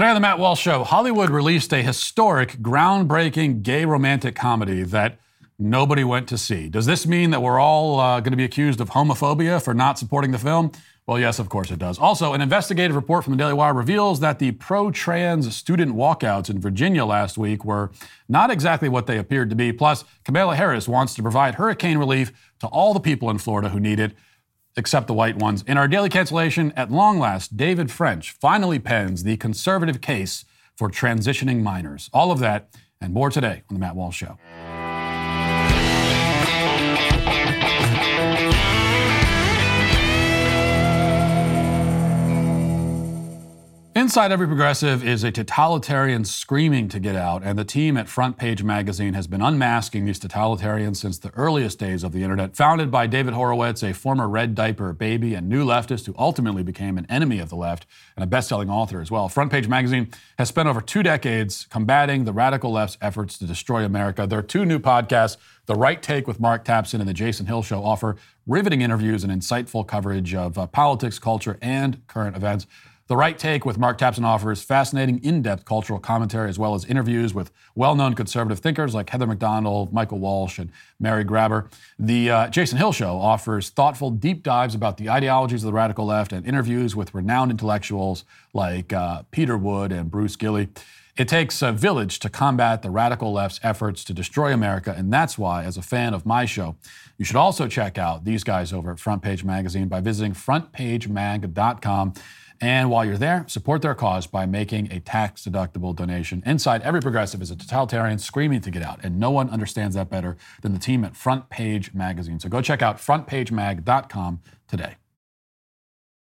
Today on the Matt Walsh Show, Hollywood released a historic, groundbreaking gay romantic comedy that nobody went to see. Does this mean that we're all uh, going to be accused of homophobia for not supporting the film? Well, yes, of course it does. Also, an investigative report from the Daily Wire reveals that the pro trans student walkouts in Virginia last week were not exactly what they appeared to be. Plus, Kamala Harris wants to provide hurricane relief to all the people in Florida who need it except the white ones. In our daily cancellation, at long last, David French finally pens the conservative case for transitioning minors. All of that and more today on The Matt Walsh Show. Inside every progressive is a totalitarian screaming to get out, and the team at Front Page Magazine has been unmasking these totalitarians since the earliest days of the internet. Founded by David Horowitz, a former red diaper baby and new leftist who ultimately became an enemy of the left and a best selling author as well. Front Page Magazine has spent over two decades combating the radical left's efforts to destroy America. Their two new podcasts, The Right Take with Mark Tapson and The Jason Hill Show, offer riveting interviews and insightful coverage of uh, politics, culture, and current events. The Right Take with Mark Tapson offers fascinating, in depth cultural commentary as well as interviews with well known conservative thinkers like Heather Mac Donald, Michael Walsh, and Mary Grabar. The uh, Jason Hill Show offers thoughtful, deep dives about the ideologies of the radical left and interviews with renowned intellectuals like uh, Peter Wood and Bruce Gilley. It takes a village to combat the radical left's efforts to destroy America, and that's why, as a fan of my show, you should also check out these guys over at Front Page Magazine by visiting frontpagemag.com. And while you're there, support their cause by making a tax deductible donation. Inside every progressive is a totalitarian screaming to get out, and no one understands that better than the team at Front Page Magazine. So go check out frontpagemag.com today.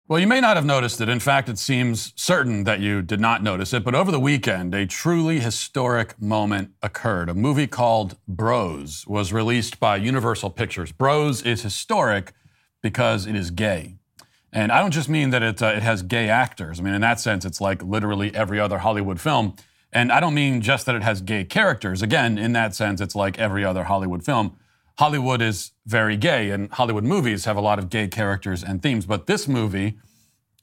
Well, you may not have noticed it. In fact, it seems certain that you did not notice it. But over the weekend, a truly historic moment occurred. A movie called Bros was released by Universal Pictures. Bros is historic because it is gay. And I don't just mean that it, uh, it has gay actors. I mean, in that sense, it's like literally every other Hollywood film. And I don't mean just that it has gay characters. Again, in that sense, it's like every other Hollywood film. Hollywood is very gay, and Hollywood movies have a lot of gay characters and themes. But this movie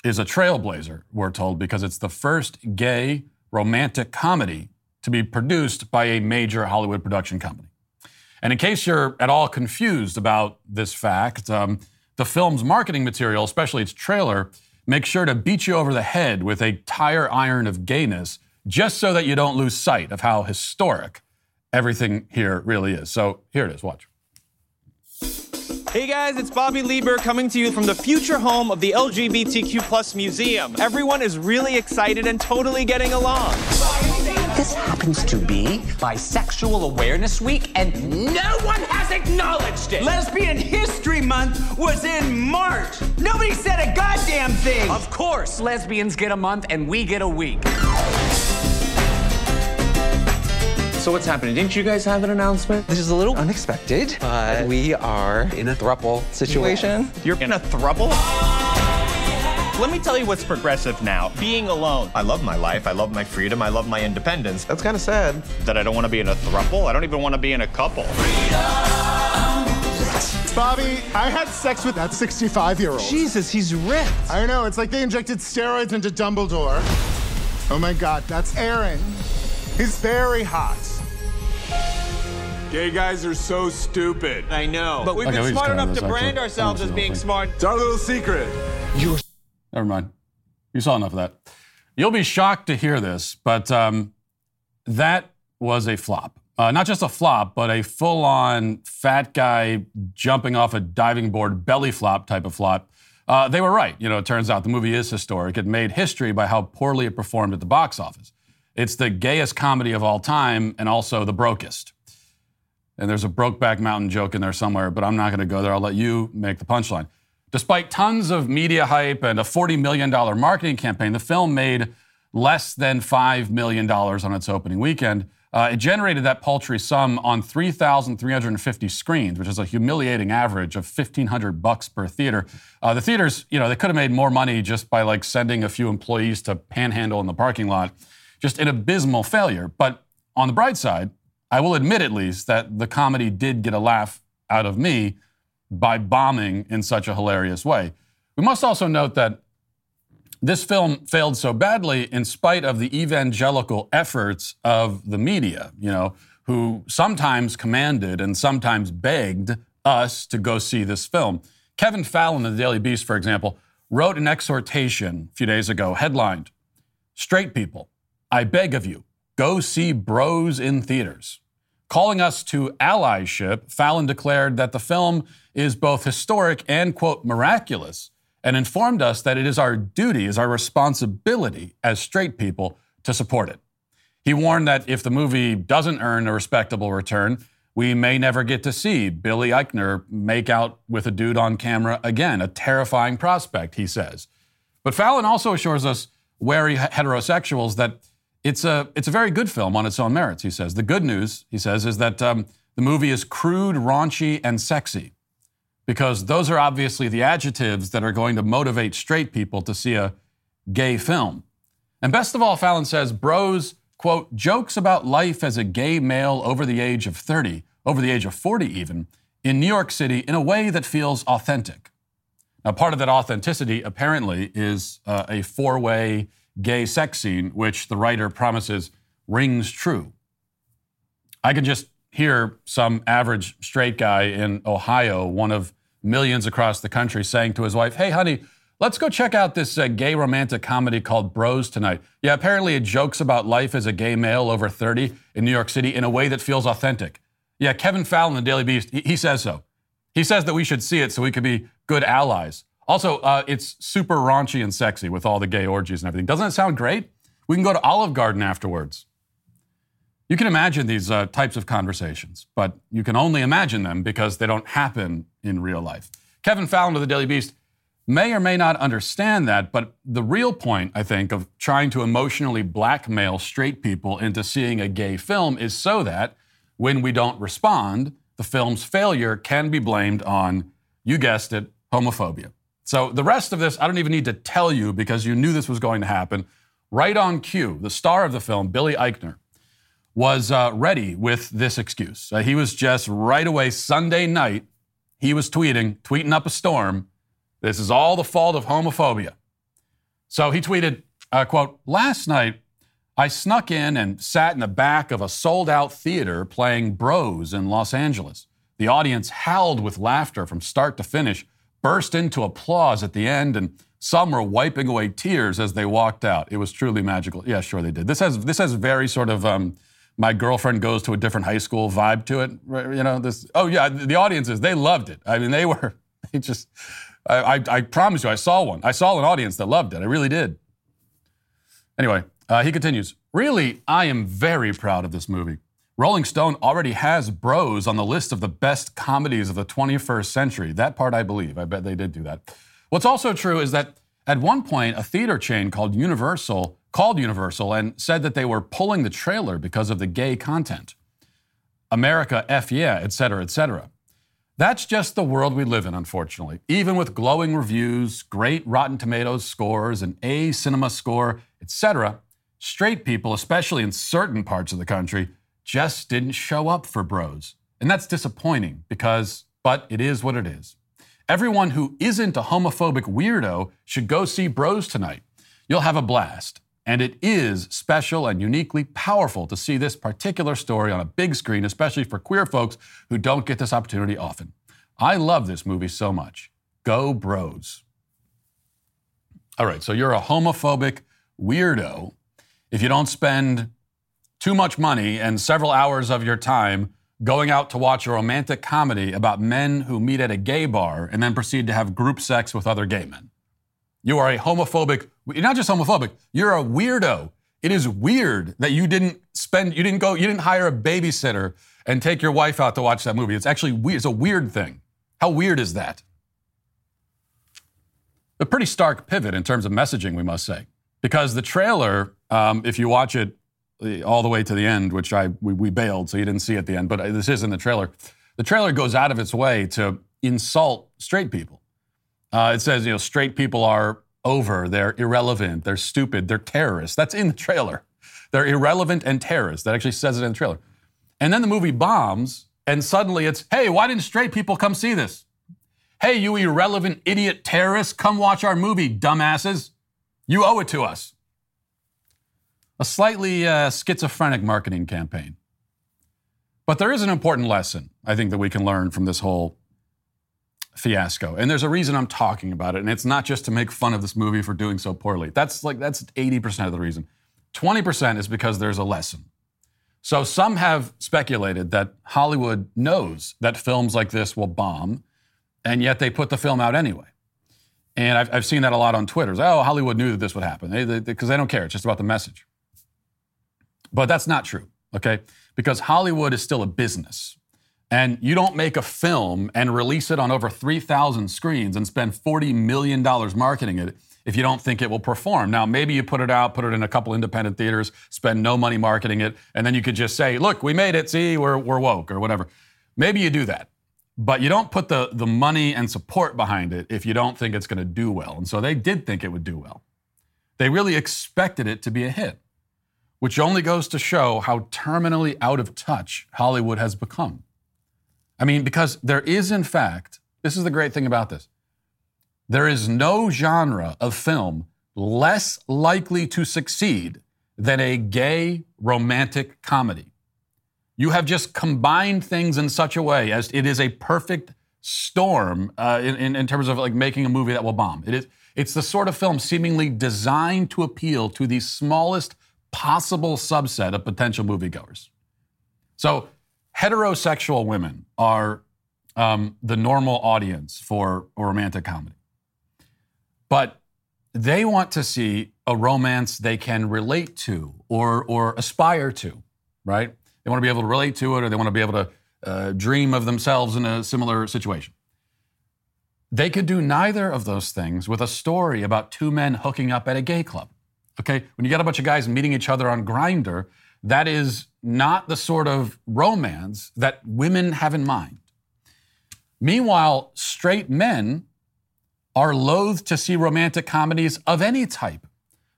is a trailblazer, we're told, because it's the first gay romantic comedy to be produced by a major Hollywood production company. And in case you're at all confused about this fact, um, the film's marketing material, especially its trailer, makes sure to beat you over the head with a tire iron of gayness just so that you don't lose sight of how historic everything here really is. So here it is, watch. Hey guys, it's Bobby Leiber coming to you from the future home of the LGBTQ plus museum. Everyone is really excited and totally getting along. This happens to be Bisexual Awareness Week, and no one has acknowledged it. Lesbian History Month was in March. Nobody said a goddamn thing. Of course, lesbians get a month and we get a week. So what's happening? Didn't you guys have an announcement? This is a little unexpected, but we are in a thruple situation. You're in a thruple? Let me tell you what's progressive now. Being alone. I love my life. I love my freedom. I love my independence. That's kind of sad. That I don't want to be in a thruple. I don't even want to be in a couple. Bobby, I had sex with that 65 year old. Jesus, he's ripped. I know, it's like they injected steroids into Dumbledore. Oh my god, that's Aaron. He's very hot. Gay guys are so stupid. I know. But we've Okay, been just smart enough this, to brand ourselves as don't see the being thing. smart. It's our little secret. You're. Never mind. You saw enough of that. You'll be shocked to hear this, but um, that was a flop. Uh, not just a flop, but a full on fat guy jumping off a diving board belly flop type of flop. Uh, they were right. You know, it turns out the movie is historic. It made history by how poorly it performed at the box office. It's the gayest comedy of all time and also the brokest. And there's a Brokeback Mountain joke in there somewhere, but I'm not going to go there. I'll let you make the punchline. Despite tons of media hype and a $40 million marketing campaign, the film made less than $5 million on its opening weekend. Uh, it generated that paltry sum on 3,350 screens, which is a humiliating average of 1,500 bucks per theater. Uh, the theaters, you know, they could have made more money just by like sending a few employees to panhandle in the parking lot. Just an abysmal failure. But on the bright side, I will admit at least that the comedy did get a laugh out of me by bombing in such a hilarious way. We must also note that this film failed so badly in spite of the evangelical efforts of the media, you know, who sometimes commanded and sometimes begged us to go see this film. Kevin Fallon of the Daily Beast, for example, wrote an exhortation a few days ago, headlined Straight people, I beg of you, go see Bros in theaters. Calling us to allyship, Fallon declared that the film is both historic and, quote, miraculous, and informed us that it is our duty, is our responsibility as straight people to support it. He warned that if the movie doesn't earn a respectable return, we may never get to see Billy Eichner make out with a dude on camera again, a terrifying prospect, he says. But Fallon also assures us, wary heterosexuals, that it's a, it's a very good film on its own merits, he says. The good news, he says, is that um, the movie is crude, raunchy, and sexy, because those are obviously the adjectives that are going to motivate straight people to see a gay film. And best of all, Fallon says, Bros, quote, jokes about life as a gay male over the age of 30, over the age of 40 even, in New York City in a way that feels authentic. Now, part of that authenticity, apparently, is uh, a four way gay sex scene, which the writer promises rings true. I can just hear some average straight guy in Ohio, one of millions across the country, saying to his wife, Hey, honey, let's go check out this uh, gay romantic comedy called Bros tonight. Yeah, apparently it jokes about life as a gay male over 30 in New York City in a way that feels authentic. Yeah, Kevin Fallon, the Daily Beast, he, he says so. He says that we should see it so we could be good allies. Also, uh, it's super raunchy and sexy with all the gay orgies and everything. Doesn't it sound great? We can go to Olive Garden afterwards. You can imagine these uh, types of conversations, but you can only imagine them because they don't happen in real life. Kevin Fallon of the Daily Beast may or may not understand that, but the real point, I think, of trying to emotionally blackmail straight people into seeing a gay film is so that when we don't respond, the film's failure can be blamed on, you guessed it, homophobia. So the rest of this, I don't even need to tell you because you knew this was going to happen. Right on cue, the star of the film, Billy Eichner, was uh, ready with this excuse. Uh, he was just right away Sunday night, he was tweeting, tweeting up a storm. This is all the fault of homophobia. So he tweeted, uh, quote, last night I snuck in and sat in the back of a sold out theater playing Bros in Los Angeles. The audience howled with laughter from start to finish burst into applause at the end, and some were wiping away tears as they walked out. It was truly magical. Yeah, sure they did. This has this has very sort of um, my girlfriend goes to a different high school vibe to it. You know this. Oh yeah, the audiences they loved it. I mean they were they just. I, I, I promise you, I saw one. I saw an audience that loved it. I really did. Anyway, uh, he continues. Really, I am very proud of this movie. Rolling Stone already has Bros on the list of the best comedies of the 21st century. That part I believe. I bet they did do that. What's also true is that at one point, a theater chain called Universal called Universal and said that they were pulling the trailer because of the gay content. America, F yeah, et cetera, et cetera. That's just the world we live in, unfortunately. Even with glowing reviews, great Rotten Tomatoes scores, an A CinemaScore, etc., straight people, especially in certain parts of the country, just didn't show up for bros. And that's disappointing because, but it is what it is. Everyone who isn't a homophobic weirdo should go see Bros tonight. You'll have a blast. And it is special and uniquely powerful to see this particular story on a big screen, especially for queer folks who don't get this opportunity often. I love this movie so much. Go Bros. All right, so you're a homophobic weirdo if you don't spend too much money and several hours of your time going out to watch a romantic comedy about men who meet at a gay bar and then proceed to have group sex with other gay men. You are a homophobic, you're not just homophobic, you're a weirdo. It is weird that you didn't spend, you didn't go, you didn't hire a babysitter and take your wife out to watch that movie. It's actually weird. It's a weird thing. How weird is that? A pretty stark pivot in terms of messaging, we must say. Because the trailer, um, if you watch it all the way to the end, which I we, we bailed, so you didn't see at the end. But this is in the trailer. The trailer goes out of its way to insult straight people. Uh, it says, you know, straight people are over, they're irrelevant, they're stupid, they're terrorists. That's in the trailer. They're irrelevant and terrorists. That actually says it in the trailer. And then the movie bombs, and suddenly it's, hey, why didn't straight people come see this? Hey, you irrelevant idiot terrorists, come watch our movie, dumbasses. You owe it to us. A slightly uh, schizophrenic marketing campaign. But there is an important lesson, I think, that we can learn from this whole fiasco. And there's a reason I'm talking about it. And it's not just to make fun of this movie for doing so poorly. That's like, that's 80% of the reason. 20% is because there's a lesson. So some have speculated that Hollywood knows that films like this will bomb, and yet they put the film out anyway. And I've, I've seen that a lot on Twitter. oh, Hollywood knew that this would happen because they, they, they, they don't care. It's just about the message. But that's not true, okay? Because Hollywood is still a business. And you don't make a film and release it on over 3,000 screens and spend $40 million marketing it if you don't think it will perform. Now, maybe you put it out, put it in a couple independent theaters, spend no money marketing it, and then you could just say, look, we made it, see, we're, we're woke or whatever. Maybe you do that. But you don't put the, the money and support behind it if you don't think it's going to do well. And so they did think it would do well. They really expected it to be a hit, which only goes to show how terminally out of touch Hollywood has become. I mean, because there is, in fact, this is the great thing about this there is no genre of film less likely to succeed than a gay romantic comedy. You have just combined things in such a way as it is a perfect storm uh, in, in terms of like making a movie that will bomb. It is, it's the sort of film seemingly designed to appeal to the smallest possible subset of potential moviegoers. So heterosexual women are um, the normal audience for a romantic comedy. But they want to see a romance they can relate to or, or aspire to, right? They want to be able to relate to it or they want to be able to uh, dream of themselves in a similar situation. They could do neither of those things with a story about two men hooking up at a gay club. Okay, when you get a bunch of guys meeting each other on Grindr, that is not the sort of romance that women have in mind. Meanwhile, straight men are loath to see romantic comedies of any type.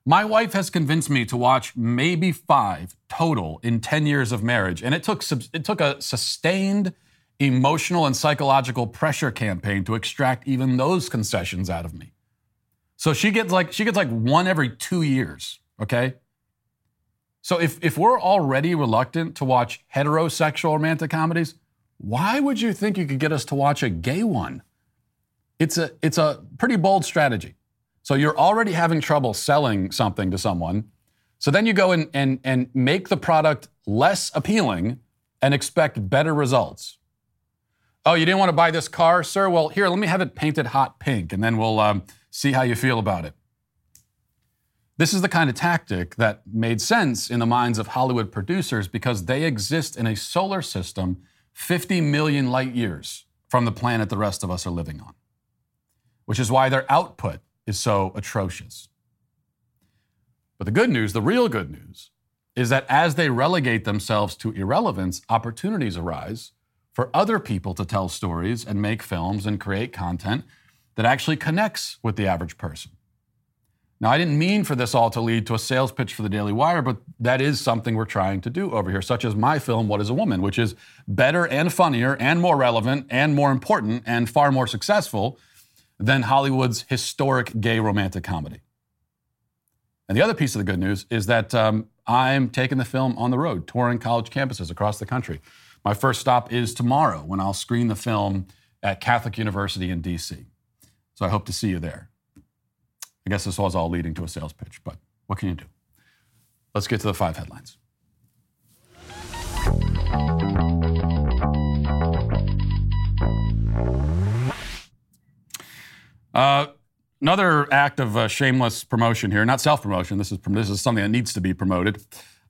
My wife has convinced me to watch maybe five total in 10 years of marriage, and it took, it took a sustained emotional and psychological pressure campaign to extract even those concessions out of me. So she gets like she gets like one every 2 years, okay? So if, if we're already reluctant to watch heterosexual romantic comedies, why would you think you could get us to watch a gay one? It's a, it's a pretty bold strategy. So you're already having trouble selling something to someone. So then you go and, and, and make the product less appealing and expect better results. Oh, you didn't want to buy this car, sir? Well, here, let me have it painted hot pink, and then we'll um, see how you feel about it. This is the kind of tactic that made sense in the minds of Hollywood producers because they exist in a solar system 50 million light years from the planet the rest of us are living on, which is why their output is so atrocious. But the good news, the real good news, is that as they relegate themselves to irrelevance, opportunities arise for other people to tell stories and make films and create content that actually connects with the average person. Now, I didn't mean for this all to lead to a sales pitch for the Daily Wire, but that is something we're trying to do over here, such as my film, What is a Woman, which is better and funnier and more relevant and more important and far more successful than Hollywood's historic gay romantic comedy. And the other piece of the good news is that um, I'm taking the film on the road, touring college campuses across the country. My first stop is tomorrow when I'll screen the film at Catholic University in DC. So I hope to see you there. I guess this was all leading to a sales pitch, but what can you do? Let's get to the five headlines. Uh, another act of uh, shameless promotion here, not self promotion. This is this is something that needs to be promoted.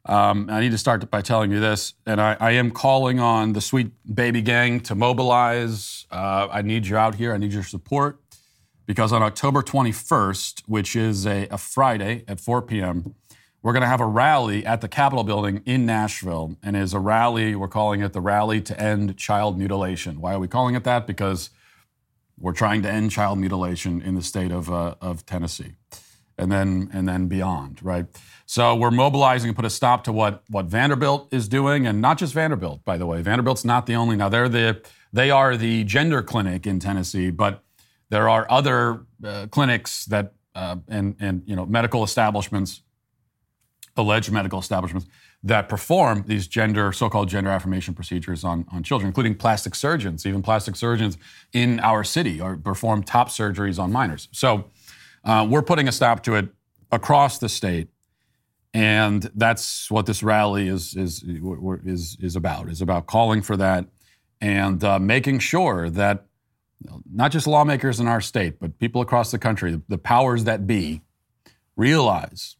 Um, I need to start by telling you this, and I, I, am calling on the Sweet Baby Gang to mobilize. Uh, I need you out here. I need your support because on October 21st, which is a, a Friday at 4 p.m., we're going to have a rally at the Capitol building in Nashville. And is a rally, we're calling it the Rally to End Child Mutilation. Why are we calling it that? Because we're trying to end child mutilation in the state of, uh, of Tennessee and then, and then beyond, right? So we're mobilizing to put a stop to what, what Vanderbilt is doing, and not just Vanderbilt, by the way. Vanderbilt's not the only. Now they're the they are the gender clinic in Tennessee, but there are other uh, clinics that uh, and and you know medical establishments, alleged medical establishments that perform these gender so-called gender affirmation procedures on on children, including plastic surgeons. Even plastic surgeons in our city are perform top surgeries on minors. So uh, we're putting a stop to it across the state. And that's what this rally is is is is about. Is about calling for that and uh, making sure that not just lawmakers in our state, but people across the country, the powers that be, realize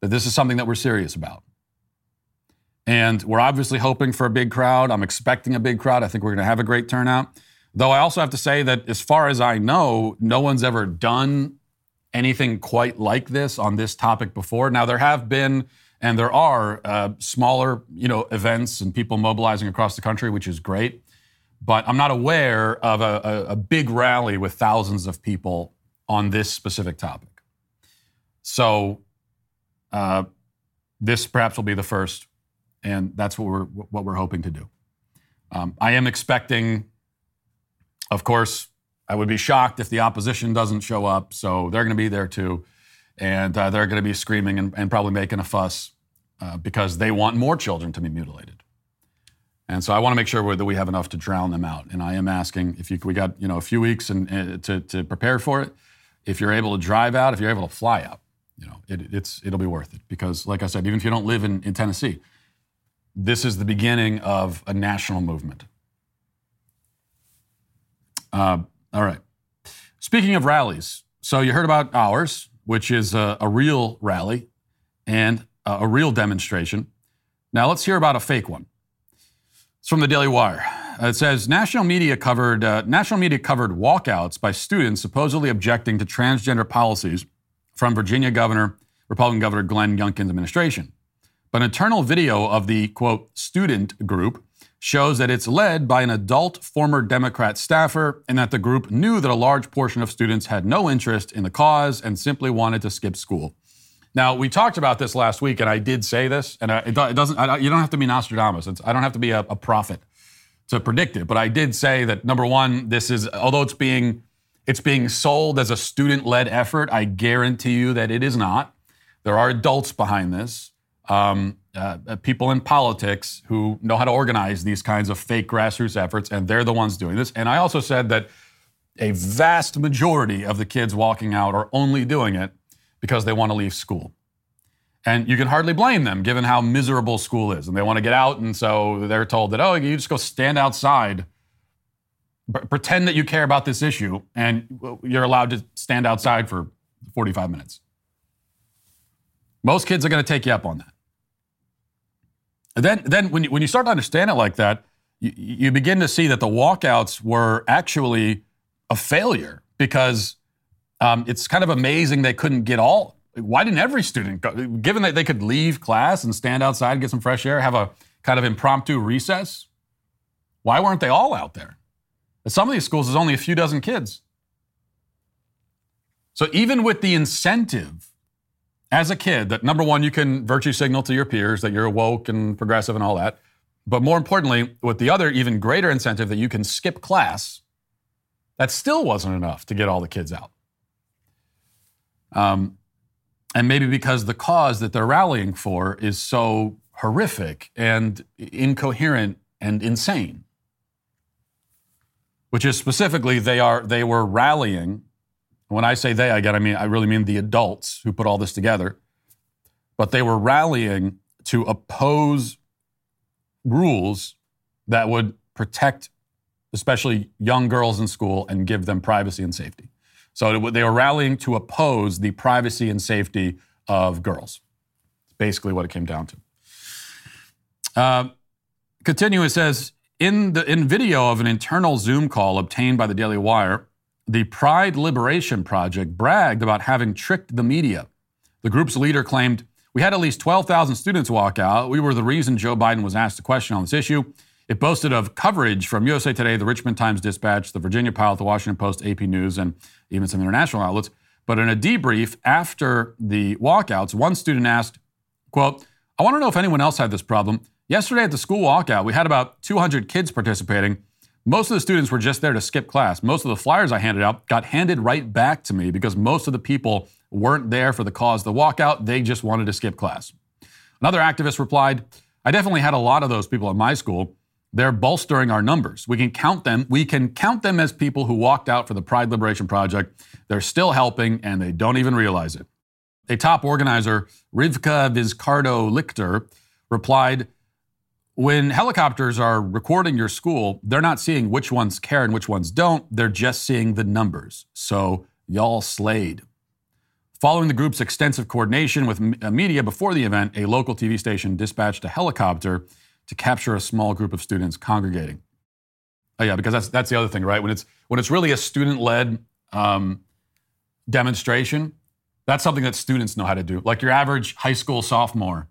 that this is something that we're serious about. And we're obviously hoping for a big crowd. I'm expecting a big crowd. I think we're going to have a great turnout. Though I also have to say that, as far as I know, no one's ever done anything quite like this on this topic before. Now, there have been and there are uh, smaller, you know, events and people mobilizing across the country, which is great. But I'm not aware of a, a, a big rally with thousands of people on this specific topic. So uh, this perhaps will be the first, and that's what we're what we're hoping to do. Um, I am expecting, of course, I would be shocked if the opposition doesn't show up. So they're going to be there too and uh, they're going to be screaming and, and, probably making a fuss uh, because they want more children to be mutilated. And so I want to make sure that we have enough to drown them out. And I am asking if you, we got you know a few weeks and uh, to, to prepare for it. If you're able to drive out, if you're able to fly out, you know it, it's it'll be worth it because, like I said, even if you don't live in, in Tennessee, this is the beginning of a national movement. Uh, all right. Speaking of rallies, so you heard about ours which is a, a real rally and a, a real demonstration. Now let's hear about a fake one. It's from the Daily Wire. Uh, it says national media covered uh, national media covered walkouts by students supposedly objecting to transgender policies from Virginia Governor Republican Governor Glenn Youngkin's administration. But an internal video of the quote student group shows that it's led by an adult former Democrat staffer and that the group knew that a large portion of students had no interest in the cause and simply wanted to skip school. Now, we talked about this last week, and I did say this, and it doesn't, you don't have to be Nostradamus. It's, I don't have to be a, a prophet to predict it, but I did say that number one, this is, although it's being, it's being sold as a student led effort, I guarantee you that it is not. There are adults behind this. Um, uh, uh, people in politics who know how to organize these kinds of fake grassroots efforts, and they're the ones doing this. And I also said that a vast majority of the kids walking out are only doing it because they want to leave school. And you can hardly blame them given how miserable school is. And they want to get out, and so they're told that, oh, you just go stand outside, pretend that you care about this issue, and you're allowed to stand outside for 45 minutes. Most kids are going to take you up on that. And then, then when you, when you start to understand it like that, you, you begin to see that the walkouts were actually a failure because um, it's kind of amazing they couldn't get all. Why didn't every student go? Given that they could leave class and stand outside, get some fresh air, have a kind of impromptu recess, why weren't they all out there? At some of these schools, there's only a few dozen kids. So even with the incentive as a kid that number one, you can virtue signal to your peers that you're woke and progressive and all that. But more importantly, with the other even greater incentive that you can skip class, that still wasn't enough to get all the kids out. Um, and maybe because the cause that they're rallying for is so horrific and incoherent and insane. Which is specifically they are they were rallying when I say they, again, I mean I really mean the adults who put all this together. But they were rallying to oppose rules that would protect, especially young girls in school, and give them privacy and safety. So they were rallying to oppose the privacy and safety of girls. It's basically what it came down to. Uh, continue, it says in the in video of an internal Zoom call obtained by the Daily Wire, the Pride Liberation Project bragged about having tricked the media. The group's leader claimed, We had at least 12,000 students walk out. We were the reason Joe Biden was asked a question on this issue. It boasted of coverage from USA Today, the Richmond Times Dispatch, the Virginia Pilot, the Washington Post, AP News, and even some international outlets. But in a debrief after the walkouts, one student asked, quote, I want to know if anyone else had this problem. Yesterday at the school walkout, we had about 200 kids participating. Most of the students were just there to skip class. Most of the flyers I handed out got handed right back to me because most of the people weren't there for the cause of the walkout. They just wanted to skip class. Another activist replied, I definitely had a lot of those people at my school. They're bolstering our numbers. We can count them. We can count them as people who walked out for the Pride Liberation Project. They're still helping and they don't even realize it. A top organizer, Rivka Vizcardo Lichter, replied, when helicopters are recording your school, they're not seeing which ones care and which ones don't. They're just seeing the numbers. So y'all slayed. Following the group's extensive coordination with uh, media before the event, a local TV station dispatched a helicopter to capture a small group of students congregating. Oh yeah, because that's that's the other thing, right? When it's when it's really a student-led um, demonstration, that's something that students know how to do. Like your average high school sophomore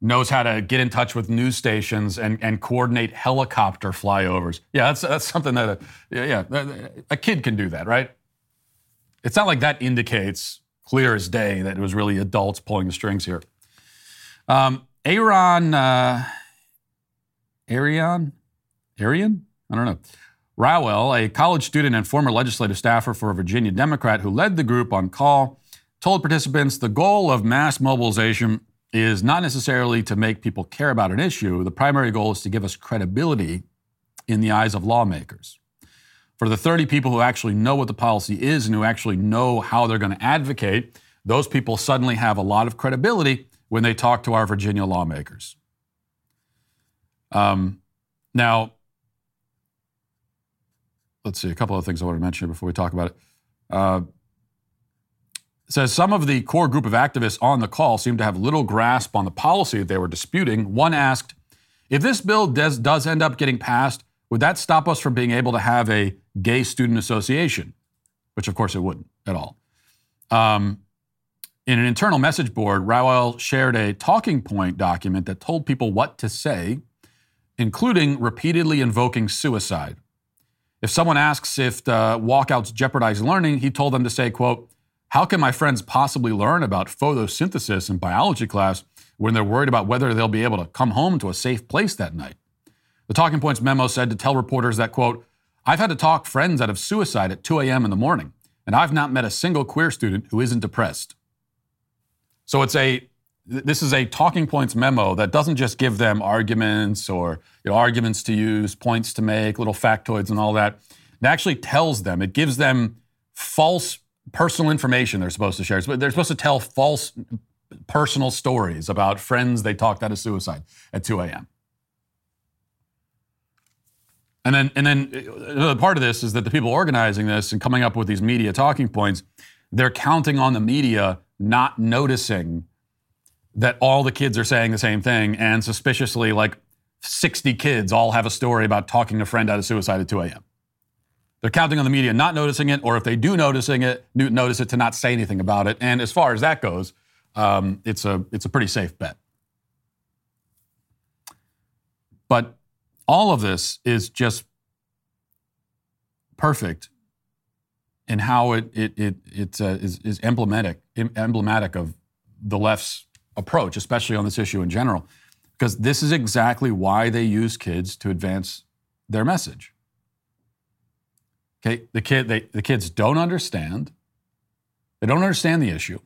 knows how to get in touch with news stations and, and coordinate helicopter flyovers. Yeah, that's, that's something that, a, yeah, yeah, a kid can do that, right? It's not like that indicates clear as day that it was really adults pulling the strings here. Um, Aaron, uh, Arian, Arian? I don't know. Rowell, a college student and former legislative staffer for a Virginia Democrat who led the group on call, told participants the goal of mass mobilization is not necessarily to make people care about an issue. The primary goal is to give us credibility in the eyes of lawmakers. For the 30 people who actually know what the policy is and who actually know how they're going to advocate, those people suddenly have a lot of credibility when they talk to our Virginia lawmakers. Um, now, let's see, a couple of things I want to mention before we talk about it. Uh, says some of the core group of activists on the call seemed to have little grasp on the policy that they were disputing. One asked, if this bill does, does end up getting passed, would that stop us from being able to have a gay student association? Which, of course, it wouldn't at all. Um, in an internal message board, Rowell shared a talking point document that told people what to say, including repeatedly invoking suicide. If someone asks if the walkouts jeopardize learning, he told them to say, quote, how can my friends possibly learn about photosynthesis in biology class when they're worried about whether they'll be able to come home to a safe place that night? The Talking Points memo said to tell reporters that, quote, I've had to talk friends out of suicide at 2 a.m. in the morning, and I've not met a single queer student who isn't depressed. So it's a this is a talking points memo that doesn't just give them arguments or you know, arguments to use, points to make, little factoids and all that. It actually tells them, it gives them false personal information they're supposed to share. They're supposed to tell false personal stories about friends they talked out of suicide at 2 a.m. And then, and then uh, another part of this is that the people organizing this and coming up with these media talking points, they're counting on the media not noticing that all the kids are saying the same thing, and suspiciously, like 60 kids all have a story about talking a friend out of suicide at 2 a.m. They're counting on the media not noticing it, or if they do noticing it, notice it to not say anything about it. And as far as that goes, um, it's a it's a pretty safe bet. But all of this is just perfect in how it it it, it uh, is, is emblematic emblematic of the left's approach, especially on this issue in general, because this is exactly why they use kids to advance their message. Okay, the kid, they, the kids don't understand. They don't understand the issue.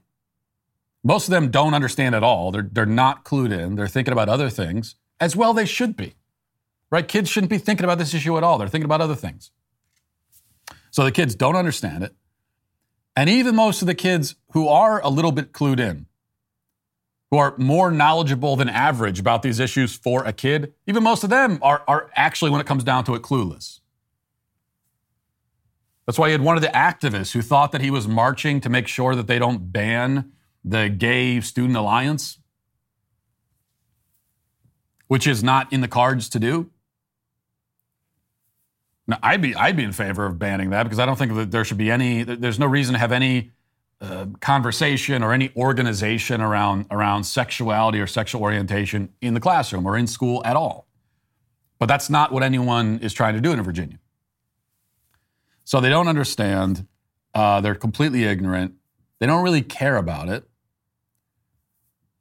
Most of them don't understand at all. They're, they're not clued in. They're thinking about other things, as well they should be. Right? Kids shouldn't be thinking about this issue at all. They're thinking about other things. So the kids don't understand it. And even most of the kids who are a little bit clued in, who are more knowledgeable than average about these issues for a kid, even most of them are, are actually, when it comes down to it, clueless. That's why he had one of the activists who thought that he was marching to make sure that they don't ban the Gay Student Alliance, which is not in the cards to do. Now, I'd be I'd be in favor of banning that because I don't think that there should be any. There's no reason to have any uh, conversation or any organization around around sexuality or sexual orientation in the classroom or in school at all. But that's not what anyone is trying to do in Virginia. So they don't understand. Uh, they're completely ignorant. They don't really care about it.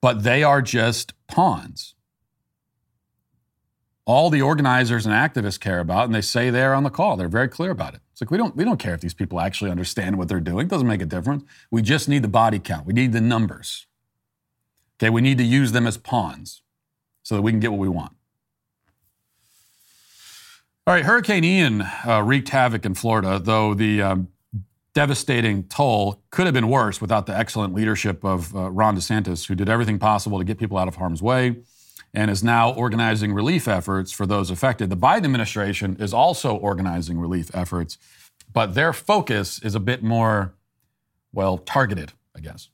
But they are just pawns. All the organizers and activists care about, and they say they're on the call, they're very clear about it. It's like we don't we don't care if these people actually understand what they're doing. It doesn't make a difference. We just need the body count. We need the numbers. Okay, we need to use them as pawns so that we can get what we want. All right, Hurricane Ian uh, wreaked havoc in Florida, though the um, devastating toll could have been worse without the excellent leadership of uh, Ron DeSantis, who did everything possible to get people out of harm's way and is now organizing relief efforts for those affected. The Biden administration is also organizing relief efforts, but their focus is a bit more, well, targeted, I guess.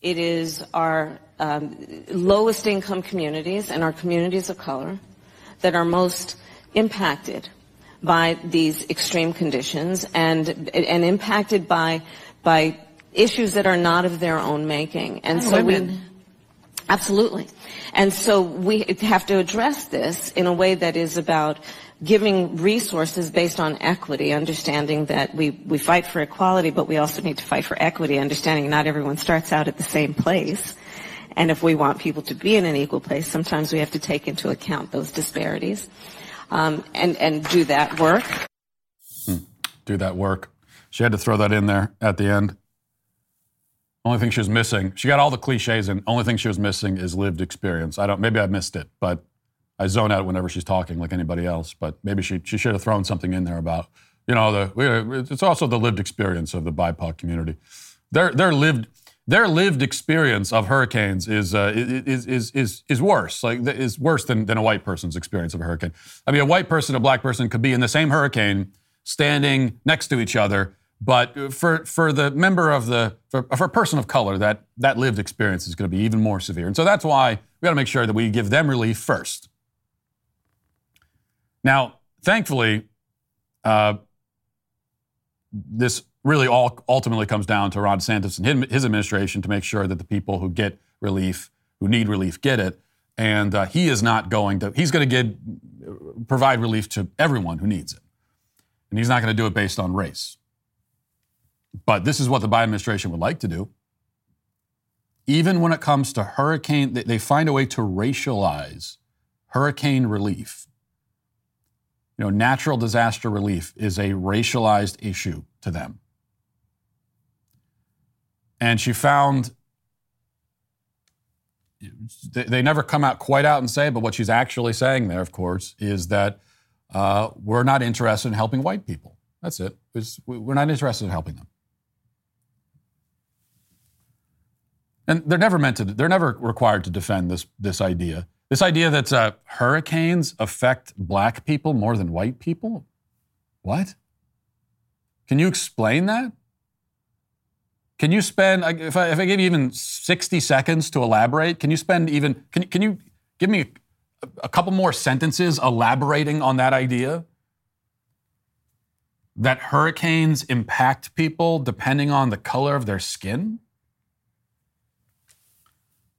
It is our um, lowest income communities and our communities of color that are most impacted by these extreme conditions and and impacted by by issues that are not of their own making. And, and so women. we Absolutely. And so we have to address this in a way that is about giving resources based on equity, understanding that we, we fight for equality, but we also need to fight for equity, understanding not everyone starts out at the same place. And if we want people to be in an equal place, sometimes we have to take into account those disparities um, and, and do that work. Hmm. Do that work. She had to throw that in there at the end. Only thing she was missing, she got all the cliches and Only thing she was missing is lived experience. I don't, maybe I missed it, but I zone out whenever she's talking like anybody else. But maybe she, she should have thrown something in there about, you know, the, it's also the lived experience of the BIPOC community. Their, their lived, their lived experience of hurricanes is, uh, is, is, is, is worse, like is worse than, than a white person's experience of a hurricane. I mean, a white person, a black person could be in the same hurricane, standing next to each other, but for, for the member of the, for, for a person of color, that, that lived experience is going to be even more severe. And so that's why we got to make sure that we give them relief first. Now, thankfully, uh, this really all ultimately comes down to Ron DeSantis and his administration to make sure that the people who get relief, who need relief, get it. And uh, he is not going to, he's going to get, provide relief to everyone who needs it. And he's not going to do it based on race. But this is what the Biden administration would like to do. Even when it comes to hurricane, they find a way to racialize hurricane relief. You know, natural disaster relief is a racialized issue to them. And she found, they never come out quite out and say, but what she's actually saying there, of course, is that uh, we're not interested in helping white people. That's it. It's, we're not interested in helping them. And they're never meant to. They're never required to defend this this idea. This idea that uh, hurricanes affect black people more than white people. What? Can you explain that? Can you spend if I, if I give you even sixty seconds to elaborate? Can you spend even can can you give me a, a couple more sentences elaborating on that idea? That hurricanes impact people depending on the color of their skin?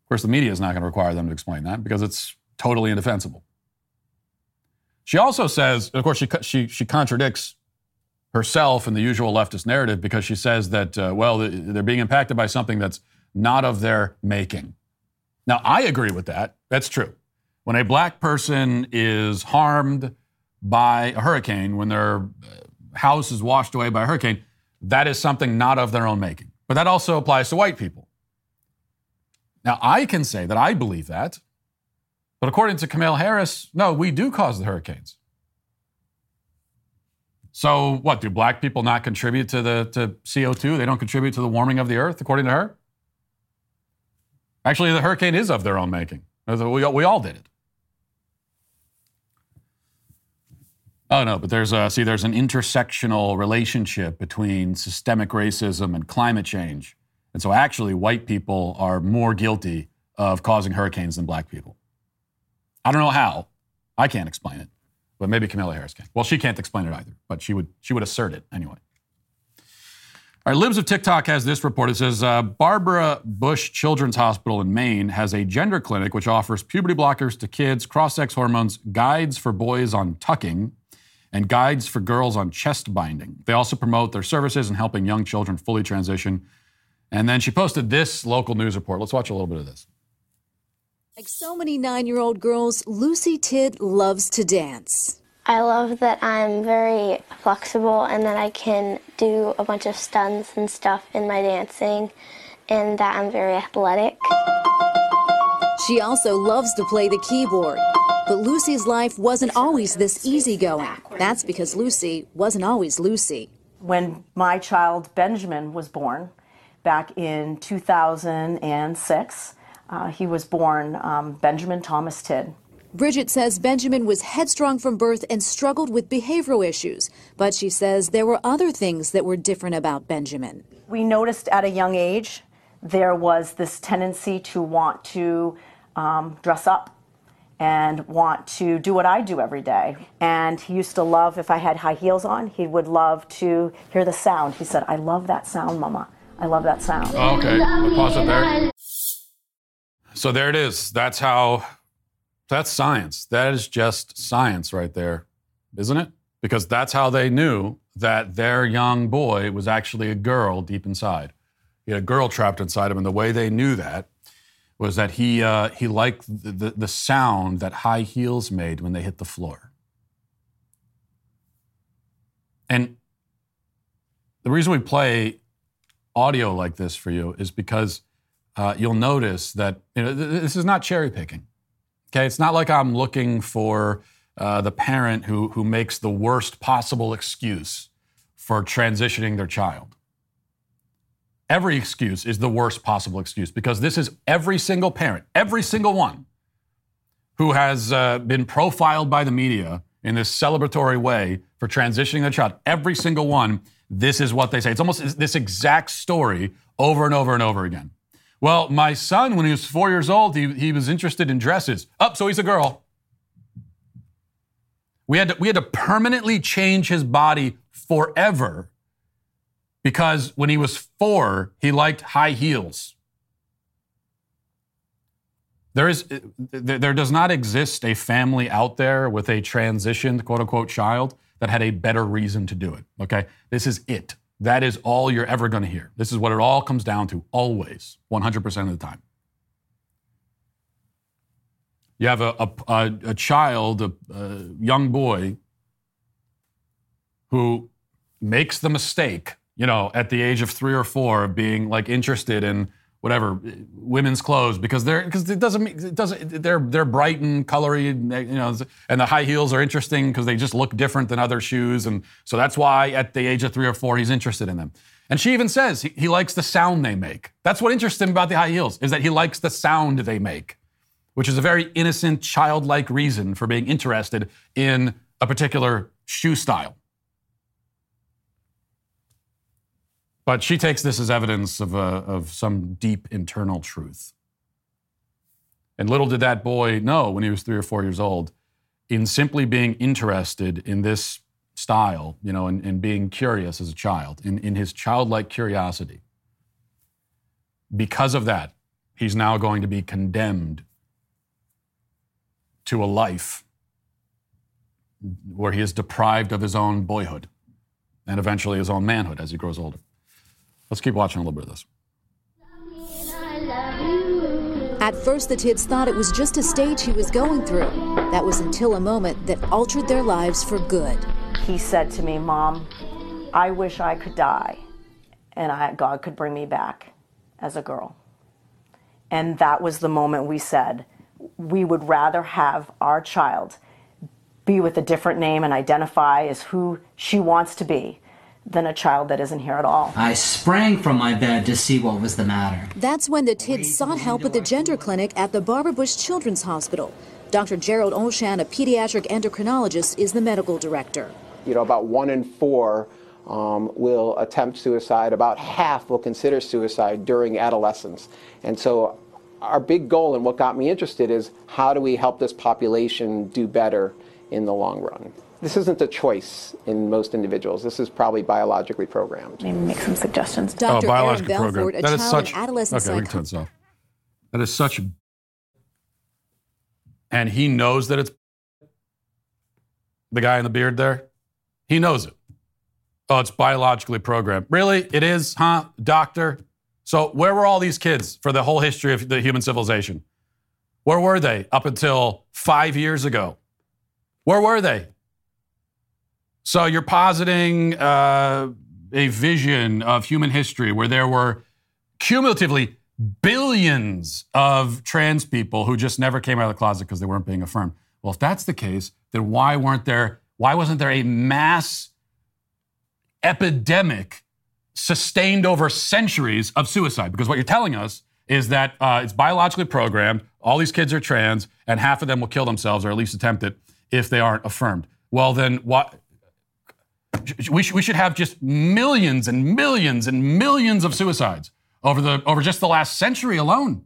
Of course, the media is not going to require them to explain that because it's totally indefensible. She also says, of course, she, she, she contradicts herself in the usual leftist narrative because she says that, uh, well, they're being impacted by something that's not of their making. Now, I agree with that. That's true. When a black person is harmed by a hurricane, when their uh, house is washed away by a hurricane, that is something not of their own making. But that also applies to white people. Now, I can say that I believe that, but according to Kamala Harris, no, we do cause the hurricanes. So, what do black people not contribute to the to CO2? They don't contribute to the warming of the earth, according to her. Actually, the hurricane is of their own making. We, we all did it. Oh no, but there's a see, there's an intersectional relationship between systemic racism and climate change. And so actually, white people are more guilty of causing hurricanes than black people. I don't know how. I can't explain it, but maybe Kamala Harris can. Well, she can't explain it either, but she would, she would assert it anyway. All right, Libs of TikTok has this report. It says uh, Barbara Bush Children's Hospital in Maine has a gender clinic which offers puberty blockers to kids, cross sex hormones, guides for boys on tucking, and guides for girls on chest binding. They also promote their services in helping young children fully transition and then she posted this local news report. Let's watch a little bit of this. Like so many nine year old girls, Lucy Tidd loves to dance. I love that I'm very flexible and that I can do a bunch of stunts and stuff in my dancing and that I'm very athletic. She also loves to play the keyboard. But Lucy's life wasn't always this easygoing. That's because Lucy wasn't always Lucy. When my child Benjamin was born back in 2006, uh, he was born um, Benjamin Thomas Tidd. Bridget says Benjamin was headstrong from birth and struggled with behavioral issues, but she says there were other things that were different about Benjamin. We noticed at a young age there was this tendency to want to um, dress up and want to do what I do every day. And he used to love, if I had high heels on, he would love to hear the sound. He said, I love that sound, Mama. I love that sound. Oh, okay, we'll pause it there. So there it is. That's how that's science. That is just science right there, isn't it? Because that's how they knew that their young boy was actually a girl deep inside. He had a girl trapped inside him, and the way they knew that was that he uh, he liked the, the, the sound that high heels made when they hit the floor. And the reason we play audio like this for you is because uh, you'll notice that you know, th- this is not cherry picking. Okay, it's not like I'm looking for uh, the parent who who makes the worst possible excuse for transitioning their child. Every excuse is the worst possible excuse because this is every single parent, every single one who has uh, been profiled by the media in this celebratory way for transitioning their child. Every single one, this is what they say. It's almost this exact story over and over and over again. Well, my son, when he was four years old, he, he was interested in dresses. Up, oh, so he's a girl. We had, to, we had to permanently change his body forever because when he was four, he liked high heels. There, is, there does not exist a family out there with a transitioned, quote unquote, child that had a better reason to do it. Okay? This is it. That is all you're ever going to hear. This is what it all comes down to, always, 100% of the time. You have a, a, a child, a, a young boy, who makes the mistake, you know, at the age of three or four, being like interested in whatever eh, women's clothes because they're because it doesn't it doesn't they're they're bright and colory eh, you know and the high heels are interesting because they just look different than other shoes and so that's why at the age of three or four he's interested in them. And she even says he, he likes the sound they make. That's what interests him about the high heels is that he likes the sound they make which is a very innocent childlike reason for being interested in a particular shoe style But she takes this as evidence of, a, of some deep internal truth. And little did that boy know when he was three or four years old, in simply being interested in this style, you know, and, and being curious as a child, in, in his childlike curiosity. Because of that, he's now going to be condemned to a life where he is deprived of his own boyhood and eventually his own manhood as he grows older. Let's keep watching a little bit of this. At first, the Tidds thought it was just a stage he was going through. That was until a moment that altered their lives for good. He said to me, Mom, I wish I could die and I, God could bring me back as a girl. And that was the moment we said, we would rather have our child be with a different name and identify as who she wants to be than a child that isn't here at all. I sprang from my bed to see what was the matter. That's when the Tidds sought help at the gender clinic at the Barbara Bush Children's Hospital. Dr. Gerald Olshan, a pediatric endocrinologist, is the medical director. You know, about one in four um, will attempt suicide. About half will consider suicide during adolescence. And so our big goal and what got me interested is how do we help this population do better in the long run? This isn't a choice in most individuals. This is probably biologically programmed. Maybe make some suggestions. Dr. Oh, biologically Aaron Belfort, programmed. That is such. Adolescent okay, we can turn this off. That is such. And he knows that it's the guy in the beard there. He knows it. Oh, it's biologically programmed. Really? It is, huh, doctor? So, where were all these kids for the whole history of the human civilization? Where were they up until five years ago? Where were they? So you're positing uh, a vision of human history where there were cumulatively billions of trans people who just never came out of the closet because they weren't being affirmed. Well, if that's the case, then why weren't there? Why wasn't there a mass epidemic sustained over centuries of suicide? Because what you're telling us is that uh, it's biologically programmed. All these kids are trans, and half of them will kill themselves or at least attempt it if they aren't affirmed. Well, then what? We, sh- we should have just millions and millions and millions of suicides over the over just the last century alone.